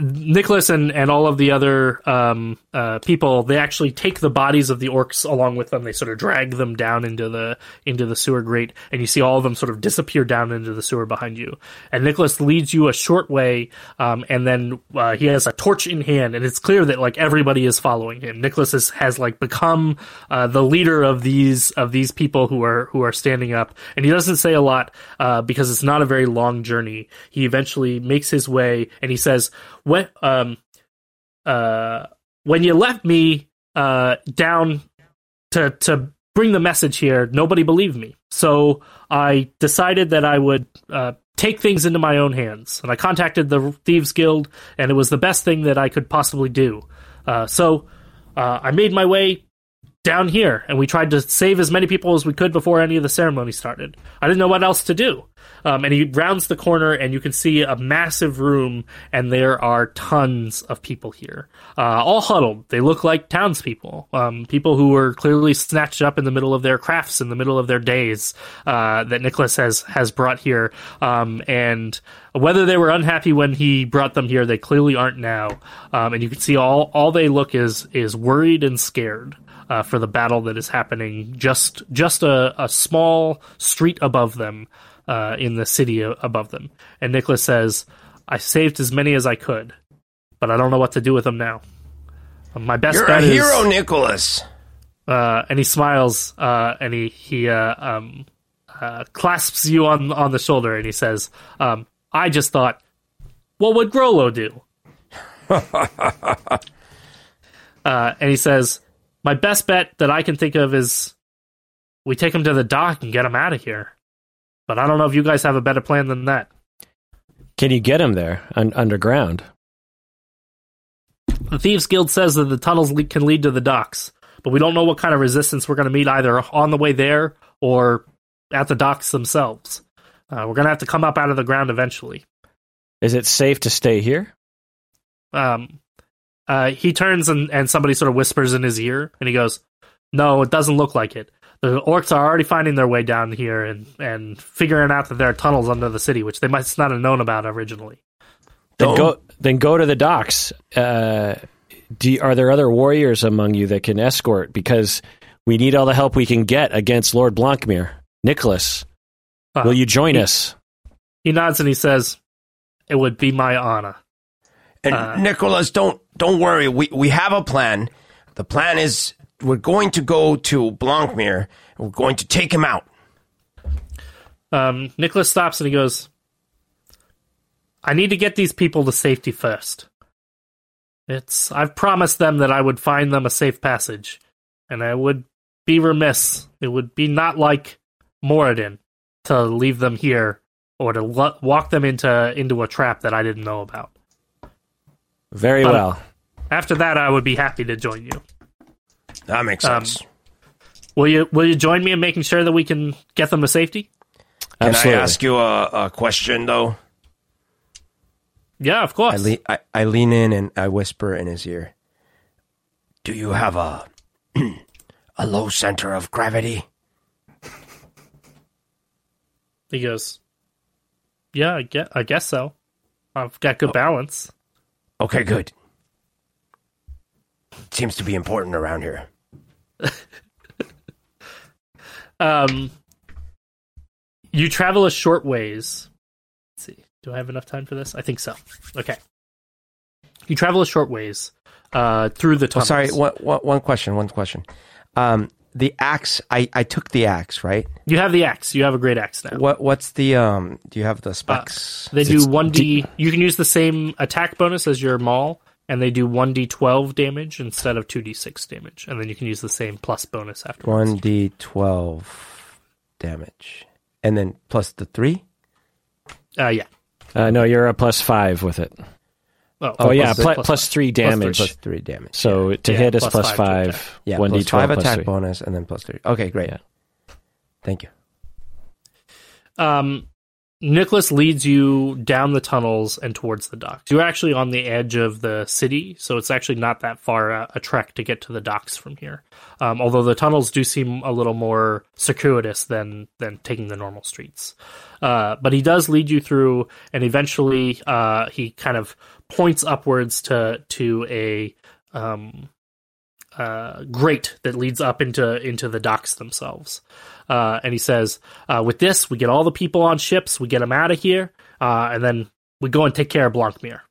Nicholas and, and all of the other um, uh, people, they actually take the bodies of the orcs along with them. They sort of drag them down into the into the sewer grate, and you see all of them sort of disappear down into the sewer behind you. And Nicholas leads you a short way, um, and then uh, he has a torch in hand, and it's clear that like everybody is following him. Nicholas is, has like become uh, the leader of these of these people who are who are standing up, and he doesn't say a lot uh, because it's not a very long journey. He eventually makes his way, and he says when um uh when you left me uh down to to bring the message here nobody believed me. So i decided that i would uh take things into my own hands. And i contacted the thieves guild and it was the best thing that i could possibly do. Uh so uh i made my way down here and we tried to save as many people as we could before any of the ceremony started i didn't know what else to do um, and he rounds the corner, and you can see a massive room, and there are tons of people here, uh, all huddled. They look like townspeople, um, people who were clearly snatched up in the middle of their crafts, in the middle of their days, uh, that Nicholas has has brought here. Um, and whether they were unhappy when he brought them here, they clearly aren't now. Um, and you can see all all they look is is worried and scared. Uh, for the battle that is happening just just a, a small street above them uh, in the city above them. And Nicholas says, I saved as many as I could, but I don't know what to do with them now. My best You're bet a is, hero, Nicholas. uh, and he smiles, uh, and he he uh, um, uh, clasps you on on the shoulder, and he says, um, "I just thought, what would Grollo do?" [LAUGHS] uh, and he says, "My best bet that I can think of is we take him to the dock and get him out of here." But I don't know if you guys have a better plan than that. Can you get him there un- underground? The Thieves Guild says that the tunnels le- can lead to the docks, but we don't know what kind of resistance we're going to meet either on the way there or at the docks themselves. Uh, we're going to have to come up out of the ground eventually. Is it safe to stay here? Um, uh, he turns and, and somebody sort of whispers in his ear, and he goes, No, it doesn't look like it. The orcs are already finding their way down here and, and figuring out that there are tunnels under the city, which they might not have known about originally. Then go. Then go to the docks. Uh, do are there other warriors among you that can escort? Because we need all the help we can get against Lord Blancmere. Nicholas, Uh, will you join he- us? He nods and he says, It would be my honor. And Uh, Nicholas, don't don't worry. We we have a plan. The plan is we're going to go to Blancmere. and We're going to take him out. Um, Nicholas stops and he goes, I need to get these people to safety first. It's I've promised them that I would find them a safe passage, and I would be remiss. It would be not like Moradin to leave them here or to lo- walk them into into a trap that I didn't know about. Very Uh, well. After that, I would be happy to join you. That makes Um, sense. Will you Will you join me in making sure that we can get them to safety? Can Absolutely. I ask you a, a question though? Yeah, of course. I, le- I, I lean in and I whisper in his ear. Do you have a [CLEARS THROAT] a low center of gravity? He goes, "Yeah, I guess, I guess so. I've got good balance." Okay, good. Seems to be important around here. [LAUGHS] Um, you travel a short ways. Let's see. Do I have enough time for this? I think so. Okay. You travel a short ways uh, through the Oh, tunnels. sorry. One, one, one question. One question. Um, the axe. I, I took the axe, right? You have the axe. You have a great axe now. What What's the um? Do you have the specs? They do one d. You can use the same attack bonus as your maul, and they do one d twelve damage instead of two d six damage, and then you can use the same plus bonus afterwards. One d twelve damage, and then plus the three. Uh, yeah. Uh, no, you're a plus five with it. Oh, Oh, yeah, plus- pl- plus plus three Plus three, damage. Plus three damage. so to Yeah, hit is plus plus five to five. attack. yeah, one d plus twelve five plus attack three. bonus, and then plus three. Okay, great. Yeah. Thank you. Um, Nicholas leads you down the tunnels and towards the docks. You're actually on the edge of the city, so it's actually not that far a, a trek to get to the docks from here. Um, although the tunnels do seem a little more circuitous than than taking the normal streets. Uh, but he does lead you through, and eventually uh, he kind of points upwards to to a um, uh, grate that leads up into into the docks themselves. Uh, and he says, uh, "With this, we get all the people on ships, we get them out of here, uh, and then we go and take care of Blancmere."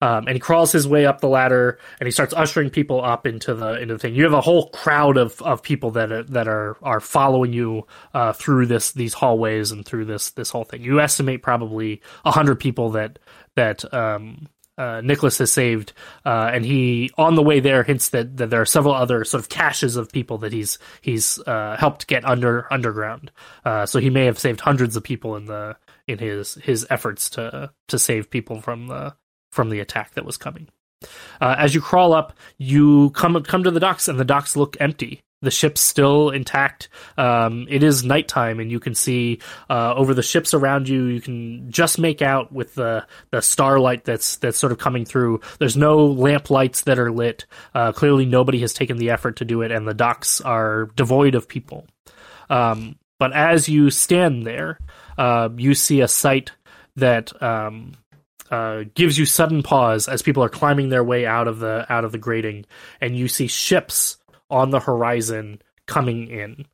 Um, and he crawls his way up the ladder, and he starts ushering people up into the into the thing. You have a whole crowd of, of people that are, that are are following you uh, through this these hallways and through this this whole thing. You estimate probably hundred people that that um, uh, Nicholas has saved, uh, and he on the way there hints that, that there are several other sort of caches of people that he's he's uh, helped get under underground. Uh, so he may have saved hundreds of people in the in his his efforts to to save people from the from the attack that was coming. Uh, as you crawl up, you come come to the docks, and the docks look empty the ship's still intact. Um, it is nighttime, and you can see uh, over the ships around you. You can just make out with the the starlight that's that's sort of coming through. There's no lamp lights that are lit. Uh, clearly, nobody has taken the effort to do it, and the docks are devoid of people. Um, but as you stand there, uh, you see a sight that. Um, uh, gives you sudden pause as people are climbing their way out of the out of the grating, and you see ships on the horizon coming in.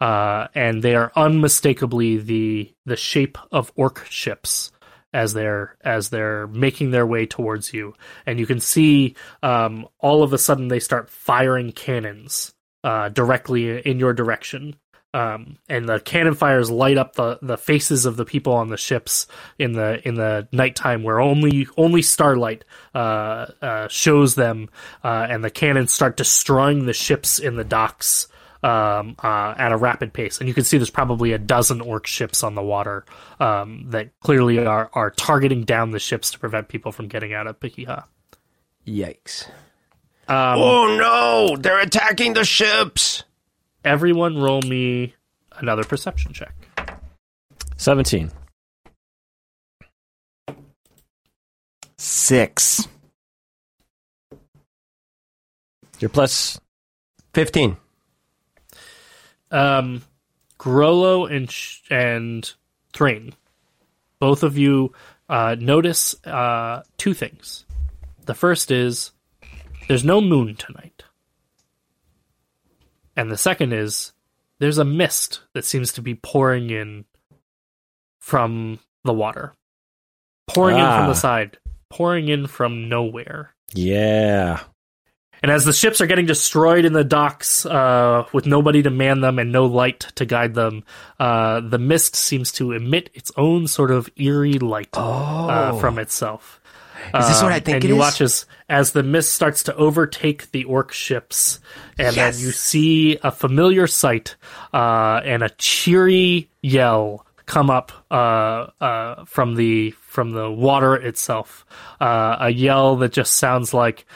Uh, and they are unmistakably the the shape of orc ships as they're as they're making their way towards you, and you can see um, all of a sudden they start firing cannons uh, directly in your direction, um, and the cannon fires light up the, the faces of the people on the ships in the in the nighttime where only only starlight uh, uh, shows them, uh, and the cannons start destroying the ships in the docks um, uh, at a rapid pace. And you can see there's probably a dozen orc ships on the water um, that clearly are are targeting down the ships to prevent people from getting out of Pahiha. Yikes. Um, Oh no! They're attacking the ships. Everyone, roll me another perception check. Seventeen. Six. Your plus. 15. um, Grollo and Sh- and Thrain, both of you uh, notice uh, two things. The first is there's no moon tonight, and the second is there's a mist that seems to be pouring in from the water, pouring in from Ah. the side, pouring in from nowhere. Yeah. And as the ships are getting destroyed in the docks, uh, with nobody to man them and no light to guide them, uh, the mist seems to emit its own sort of eerie light uh, from itself. Is this what I Um, think and it you is? watch as as the mist starts to overtake the orc ships, and Yes. then you see a familiar sight uh, and a cheery yell come up uh, uh, from the from the water itself. Uh, a yell that just sounds like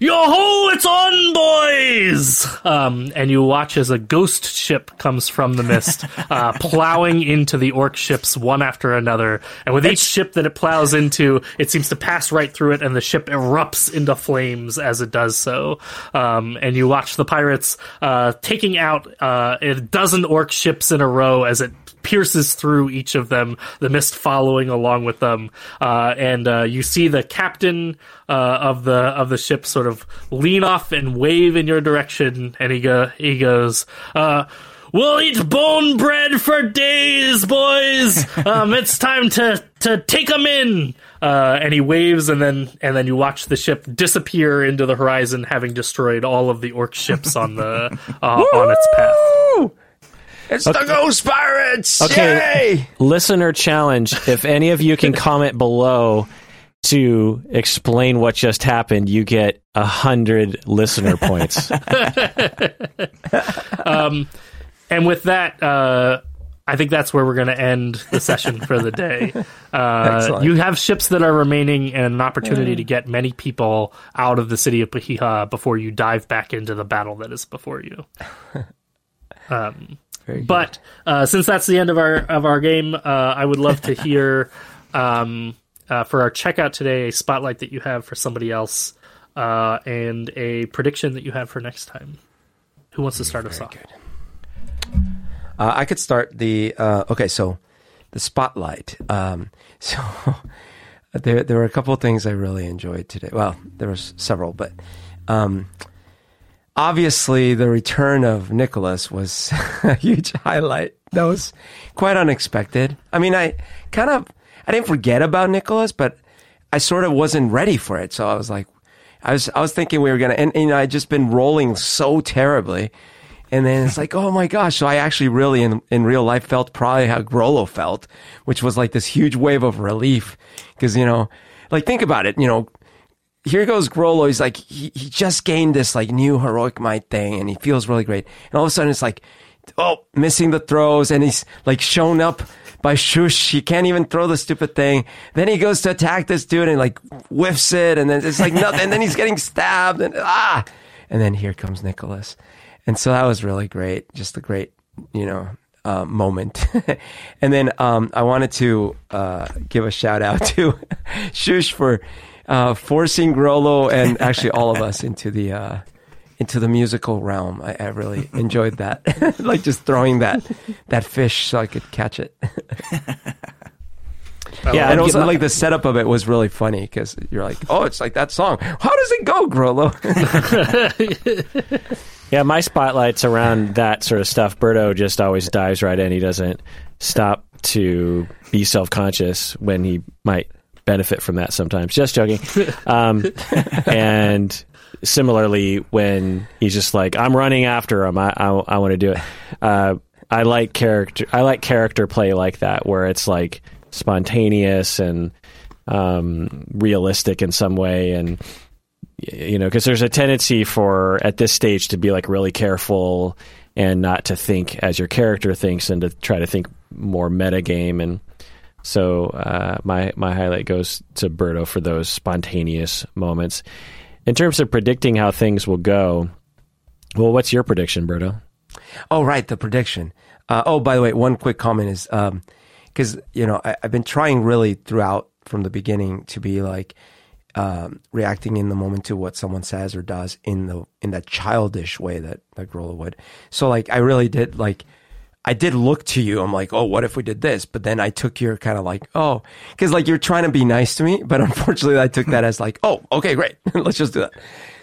"Yo ho, it's on, boys!" Um, and you watch as a ghost ship comes from the mist, uh, [LAUGHS] plowing into the orc ships one after another. And with each ship that it plows into, it seems to pass right through it, and the ship erupts into flames as it does so. Um, and you watch the pirates uh, taking out uh, a dozen orc ships in a row as it pierces through each of them, the mist following along with them, uh, and uh, you see the captain uh, of the of the ship sort of lean off and wave in your direction, and he go he goes. Uh, We'll eat bone bread for days, boys. [LAUGHS] Um, it's time to to take them in. Uh, and he waves, and then and then you watch the ship disappear into the horizon, having destroyed all of the orc ships on the uh, on its path. It's the Ghost Pirates! Okay. Yay! Listener challenge. If any of you can comment below to explain what just happened, you get a hundred listener points. [LAUGHS] And with that, uh, I think that's where we're going to end the session for the day. Uh, you have ships that are remaining and an opportunity to get many people out of the city of Pahiha before you dive back into the battle that is before you. [LAUGHS] Um, Very. But uh, since that's the end of our of our game, uh, I would love to [LAUGHS] hear um, uh, for our checkout today a spotlight that you have for somebody else uh, and a prediction that you have for next time. Who wants to start us off? Uh, I could start the uh, okay. So the spotlight. Um, [LAUGHS] so there there were a couple of things I really enjoyed today. Well, there was several, but um, obviously the return of Nicholas was [LAUGHS] a huge highlight. That was quite unexpected. I mean, I kind of I didn't forget about Nicholas, but I sort of wasn't ready for it. So I was like, I was I was thinking we were gonna, and, and you know, I'd just been rolling so terribly. And then it's like, [LAUGHS] oh my gosh. So I actually really in, in real life felt probably how Grollo felt, which was like this huge wave of relief. Cause, you know, like think about it, you know, here goes Grollo. He's like, he, he just gained this like new heroic might thing and he feels really great. And all of a sudden it's like, oh, missing the throws and he's like shown up by Shush. He can't even throw the stupid thing. Then he goes to attack this dude and like whiffs it and then it's like nothing. and then he's getting stabbed and ah, and then here comes Nicholas. And so that was really great. Just a great, you know, uh, moment. [LAUGHS] and then um, I wanted to uh, give a shout out [LAUGHS] to Shush for uh, forcing Grollo and actually all of us into the uh, into the musical realm. I, I really enjoyed that, [LAUGHS] like just throwing that that fish so I could catch it. [LAUGHS] Yeah, and I'd also give- like the setup of it was really funny because you're like, oh, it's like that song. How does it go, Grollo? [LAUGHS] Yeah, my spotlight's around that sort of stuff. Berto just always dives right in. He doesn't stop to be self conscious when he might benefit from that sometimes. Just joking. [LAUGHS] Um, and similarly, when he's just like, I'm running after him, I, I, I want to do it. Uh, I like character. I like character play like that, where it's like spontaneous and um, realistic in some way, and you know, because there's a tendency for at this stage to be like really careful and not to think as your character thinks and to try to think more metagame. And so uh, my my highlight goes to Berto for those spontaneous moments. In terms of predicting how things will go, well, what's your prediction, Berto? Oh, right, the prediction. Uh, oh, by the way, one quick comment is because you know I, I've been trying really throughout from the beginning to be like um, reacting in the moment to what someone says or does in the in that childish way that that Grollo would. So like I really did like I did look to you. I'm like, oh, what if we did this? But then I took your kind of like, oh, because like you're trying to be nice to me, but [LAUGHS] unfortunately I took that as like, oh, okay, great, [LAUGHS] let's just do that.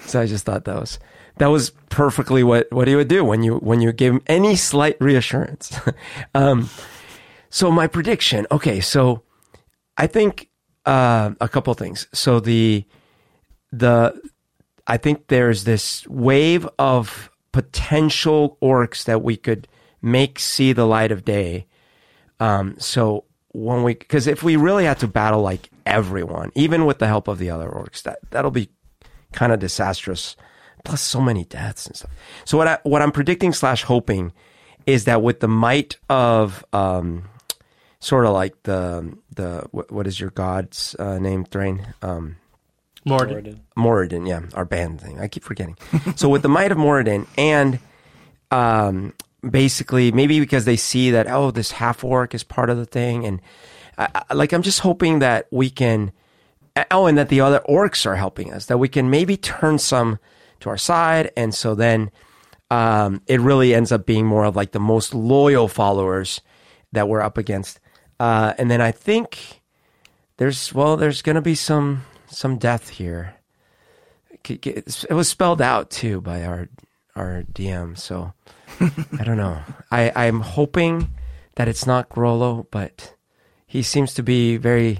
So I just thought that was that was perfectly what what he would do when you when you gave him any slight reassurance. [LAUGHS] um, so my prediction, okay, so I think uh, a couple things. So the the I think there's this wave of potential orcs that we could make see the light of day. Um, so when we, because if we really had to battle like everyone, even with the help of the other orcs, that that'll be kind of disastrous. Plus, so many deaths and stuff. So what I what I'm predicting slash hoping is that with the might of um, sort of like the the what, what is your god's uh, name, Thrain? Um, Morden. Moradin, yeah, our band thing. I keep forgetting. [LAUGHS] so with the might of Moradin and um, basically maybe because they see that oh this half orc is part of the thing. And I, I- like I'm just hoping that we can oh and that the other orcs are helping us that we can maybe turn some to our side. And so then um, it really ends up being more of like the most loyal followers that we're up against. Uh, and then I think there's well there's gonna be some some death here. It was spelled out too by our our DM. So I don't know. I I'm hoping that it's not Grollo, but he seems to be very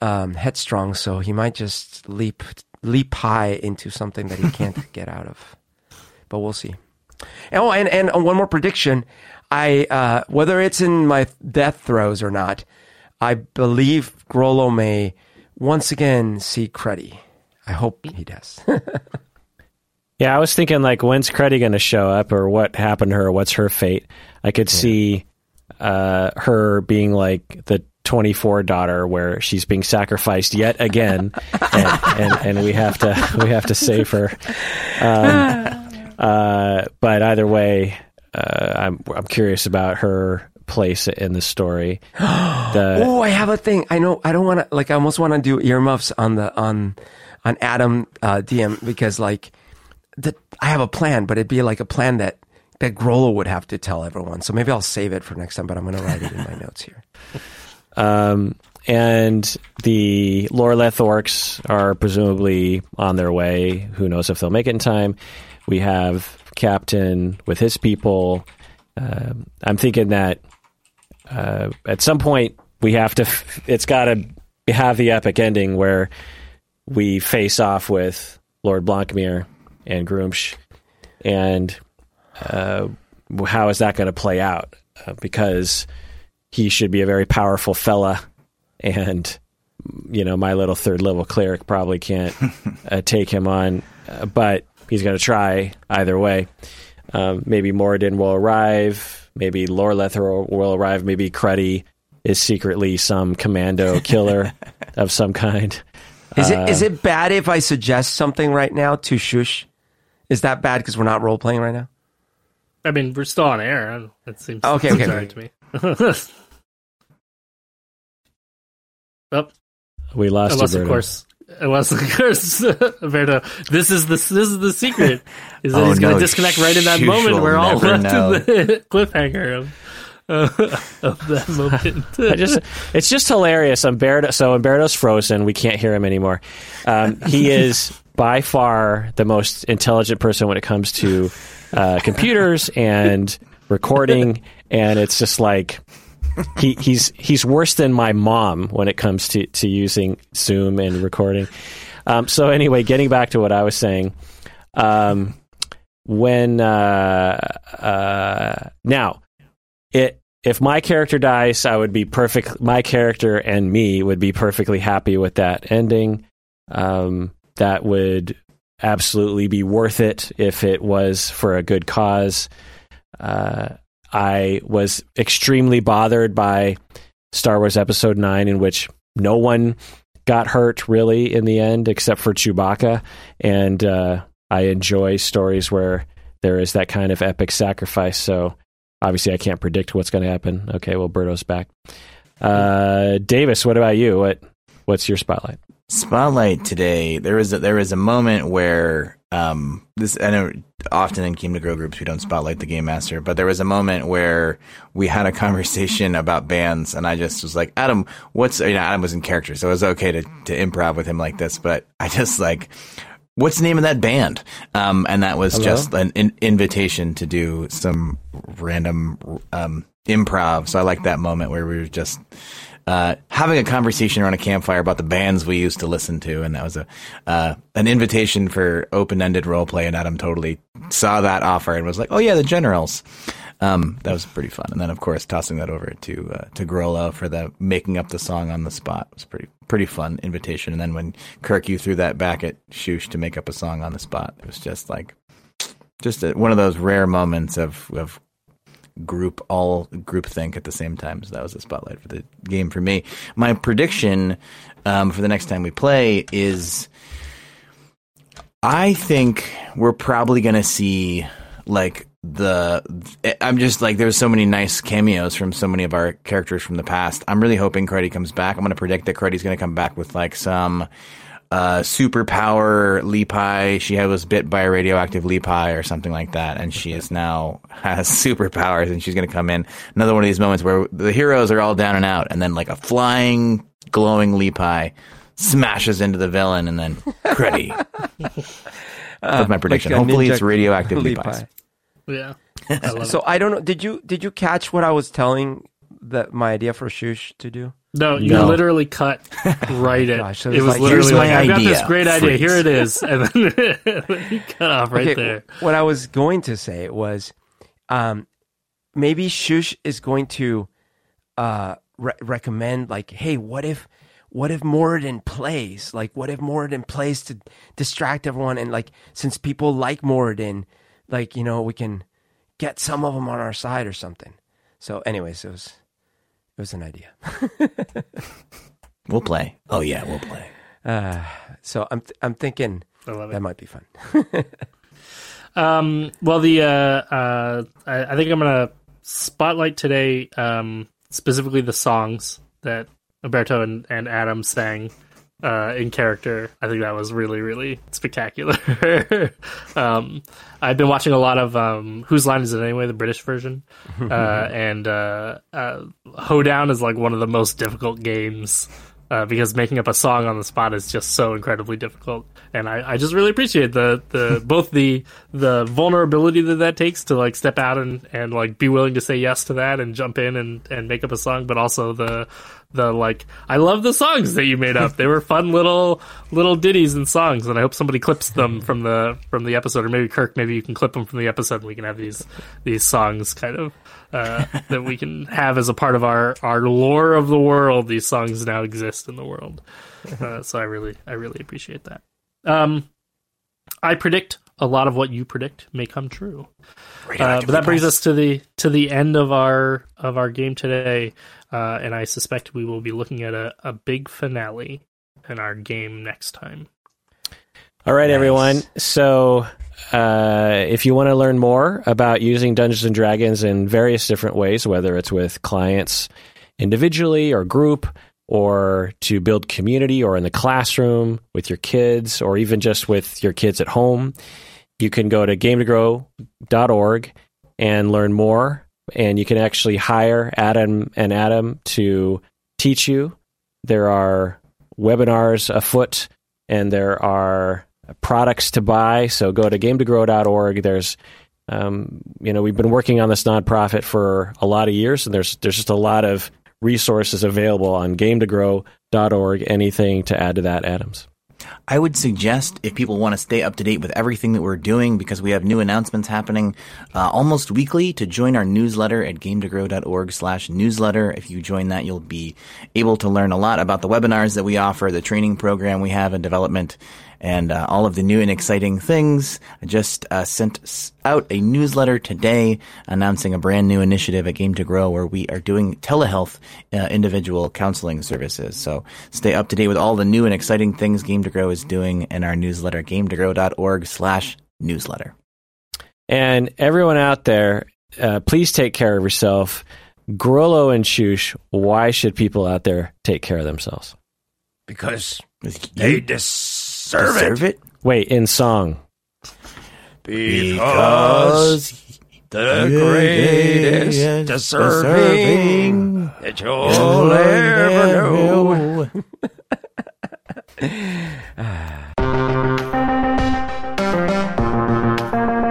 um, headstrong. So he might just leap leap high into something that he can't [LAUGHS] get out of. But we'll see. Oh, and and one more prediction. I uh, whether it's in my death throes or not, I believe Grollo may once again see Cruddy. I hope he does. [LAUGHS] Yeah, I was thinking like, when's Cruddy going to show up, or what happened to her? What's her fate? I could see uh, her being like the 24 daughter, where she's being sacrificed yet again, [LAUGHS] and, and, and we have to [LAUGHS] we have to save her. Um, [LAUGHS] uh, but either way, uh, I'm I'm curious about her place in the story. [GASPS] The, Oh, I have a thing. I know. I don't want to. Like, I almost want to do earmuffs on the on on Adam uh, DM because like the I have a plan, but it'd be like a plan that that Grollo would have to tell everyone. So maybe I'll save it for next time. But I'm going to write it in my [LAUGHS] notes here. Um, and the Loreleth orcs are presumably on their way. Who knows if they'll make it in time? We have Captain with his people. Um I'm thinking that uh, at some point we have to. F- [LAUGHS] it's got to have the epic ending where we face off with Lord Blancmere and Gruumsh, and uh, how is that going to play out? Uh, because he should be a very powerful fella, and you know my little third level cleric probably can't [LAUGHS] uh, take him on, uh, but he's going to try either way. Um, maybe Moradin will arrive. Maybe Loreleth will, will arrive. Maybe Cruddy is secretly some commando [LAUGHS] killer of some kind. Is it is it bad if I suggest something right now to Shush? Is that bad because we're not role playing right now? I mean, we're still on air. I don't- That seems Okay, seems okay, all right to me. [LAUGHS] oh, We lost unless you, of Berto. course, unless of course, [LAUGHS] Alberto, this is the this is the secret. [LAUGHS] Is that Oh, he's going no, to disconnect right in that Shush moment? We're all never left know. in the cliffhanger of, uh, of that moment. I just it's just hilarious. Umberto, so Umberto's frozen. We can't hear him anymore. Um, he is by far the most intelligent person when it comes to uh, computers and recording, and it's just like he, he's he's worse than my mom when it comes to to using Zoom and recording. Um, so anyway, getting back to what I was saying. Um, when uh, uh, now it if my character dies, I would be perfect. My character and me would be perfectly happy with that ending. Um, that would absolutely be worth it if it was for a good cause. Uh, I was extremely bothered by Star Wars Episode Nine, in which no one got hurt really in the end, except for Chewbacca, and uh, I enjoy stories where there is that kind of epic sacrifice. So obviously, I can't predict what's going to happen. Okay, well, Berto's back. Uh, Davis, what about you? What what's your spotlight? Spotlight today. There was a, there was a moment where um this I know often in Kingdom to Grow groups we don't spotlight the game master, but there was a moment where we had a [LAUGHS] conversation about bands, and I just was like, Adam, what's you know Adam was in character, so it was okay to to improv with him like this, but I just like. What's the name of that band? Um, and that was just an in- invitation to do some random um, improv. So I like that moment where we were just uh, having a conversation around a campfire about the bands we used to listen to, and that was a uh, an invitation for open ended role play. And Adam totally saw that offer and was like, "Oh yeah, the Generals." Um, that was pretty fun. And then, of course, tossing that over to uh, to Grollo for the making up the song on the spot was pretty pretty fun invitation. And then when Kirk, you threw that back at Shush to make up a song on the spot, it was just like just a, one of those rare moments of of group all group think at the same time. So that was a spotlight for the game for me. My prediction um, for the next time we play is I think we're probably going to see like the I'm just like there's so many nice cameos from so many of our characters from the past. I'm really hoping Cruddy comes back. I'm going to predict that Cruddy's going to come back with like some uh, superpower Lepi. She was bit by a radioactive Lepi or something like that, and she is now [LAUGHS] has superpowers, and she's going to come in. Another one of these moments where the heroes are all down and out, and then like a flying, glowing Lepi smashes into the villain, and then [LAUGHS] Cruddy. That's my prediction. like Hopefully, it's radioactive Lepi. Leapais. yeah. I So it. I don't know. Did you did you catch what I was telling that my idea for Shush to do? No, you No. literally cut [LAUGHS] right in. Gosh, so it was like, literally like, I've got this idea, great idea. Here it is, [LAUGHS] and then, [LAUGHS] you cut off right there. What I was going to say was, um, maybe Shush is going to uh, re- recommend like, hey, what if, what if Moradin plays? Like, what if Moradin plays to distract everyone? And like, since people like Moradin, like you know, we can get some of them on our side or something. So, anyways, it was it was an idea. We'll play. Oh yeah, we'll play. Uh, so I'm th- I'm thinking I love it. that might be fun. [LAUGHS] Um, well, the uh, uh, I, I think I'm gonna spotlight today um, specifically the songs that Alberto and, and Adam sang uh, in character. I think that was really really spectacular. [LAUGHS] um, I've been watching a lot of um, Whose Line Is It Anyway, the British version, [LAUGHS] uh, and uh, uh, Hoedown is like one of the most difficult games. Uh, because making up a song on the spot is just so incredibly difficult, and I, I just really appreciate the, the [LAUGHS] both the the vulnerability that that takes to like step out and, and like be willing to say yes to that and jump in and, and make up a song, but also the the like I love the songs that you made up. They were fun little little ditties and songs, and I hope somebody clips them from the from the episode, or maybe Kirk, maybe you can clip them from the episode, and we can have these these songs kind of uh, that we can have as a part of our our lore of the world. These songs now exist in the world, uh, so I really I really appreciate that. Um, I predict a lot of what you predict may come true. Uh, but that brings us to the to the end of our of our game today, uh, and I suspect we will be looking at a, a big finale in our game next time. All right, everyone. So, uh, if you want to learn more about using Dungeons and Dragons in various different ways, whether it's with clients individually or group, or to build community, or in the classroom with your kids, or even just with your kids at home, you can go to game2grow.org and learn more. And you can actually hire Adam and Adam to teach you. There are webinars afoot and there are products to buy. So go to game2grow.org. There's, um, you know, we've been working on this nonprofit for a lot of years, and there's there's just a lot of resources available on game2grow.org. Anything to add to that, Adams? I would suggest if people want to stay up to date with everything that we're doing, because we have new announcements happening uh, almost weekly, to join our newsletter at game2grow.org slash newsletter. If you join that, you'll be able to learn a lot about the webinars that we offer, the training program we have in development, and uh, all of the new and exciting things. I just uh, sent out a newsletter today announcing a brand new initiative at Game to Grow where we are doing telehealth uh, individual counseling services. So stay up to date with all the new and exciting things Game to Grow is doing in our newsletter, game2grow.org slash newsletter. And everyone out there, uh, please take care of yourself. Grollo and Shush, why should people out there take care of themselves? because You they Deserve, Deserve it. it. Wait, in song. Because, because the greatest deserving, deserving that you'll ever know. know. [LAUGHS] [SIGHS] [SIGHS] [SIGHS] Ah.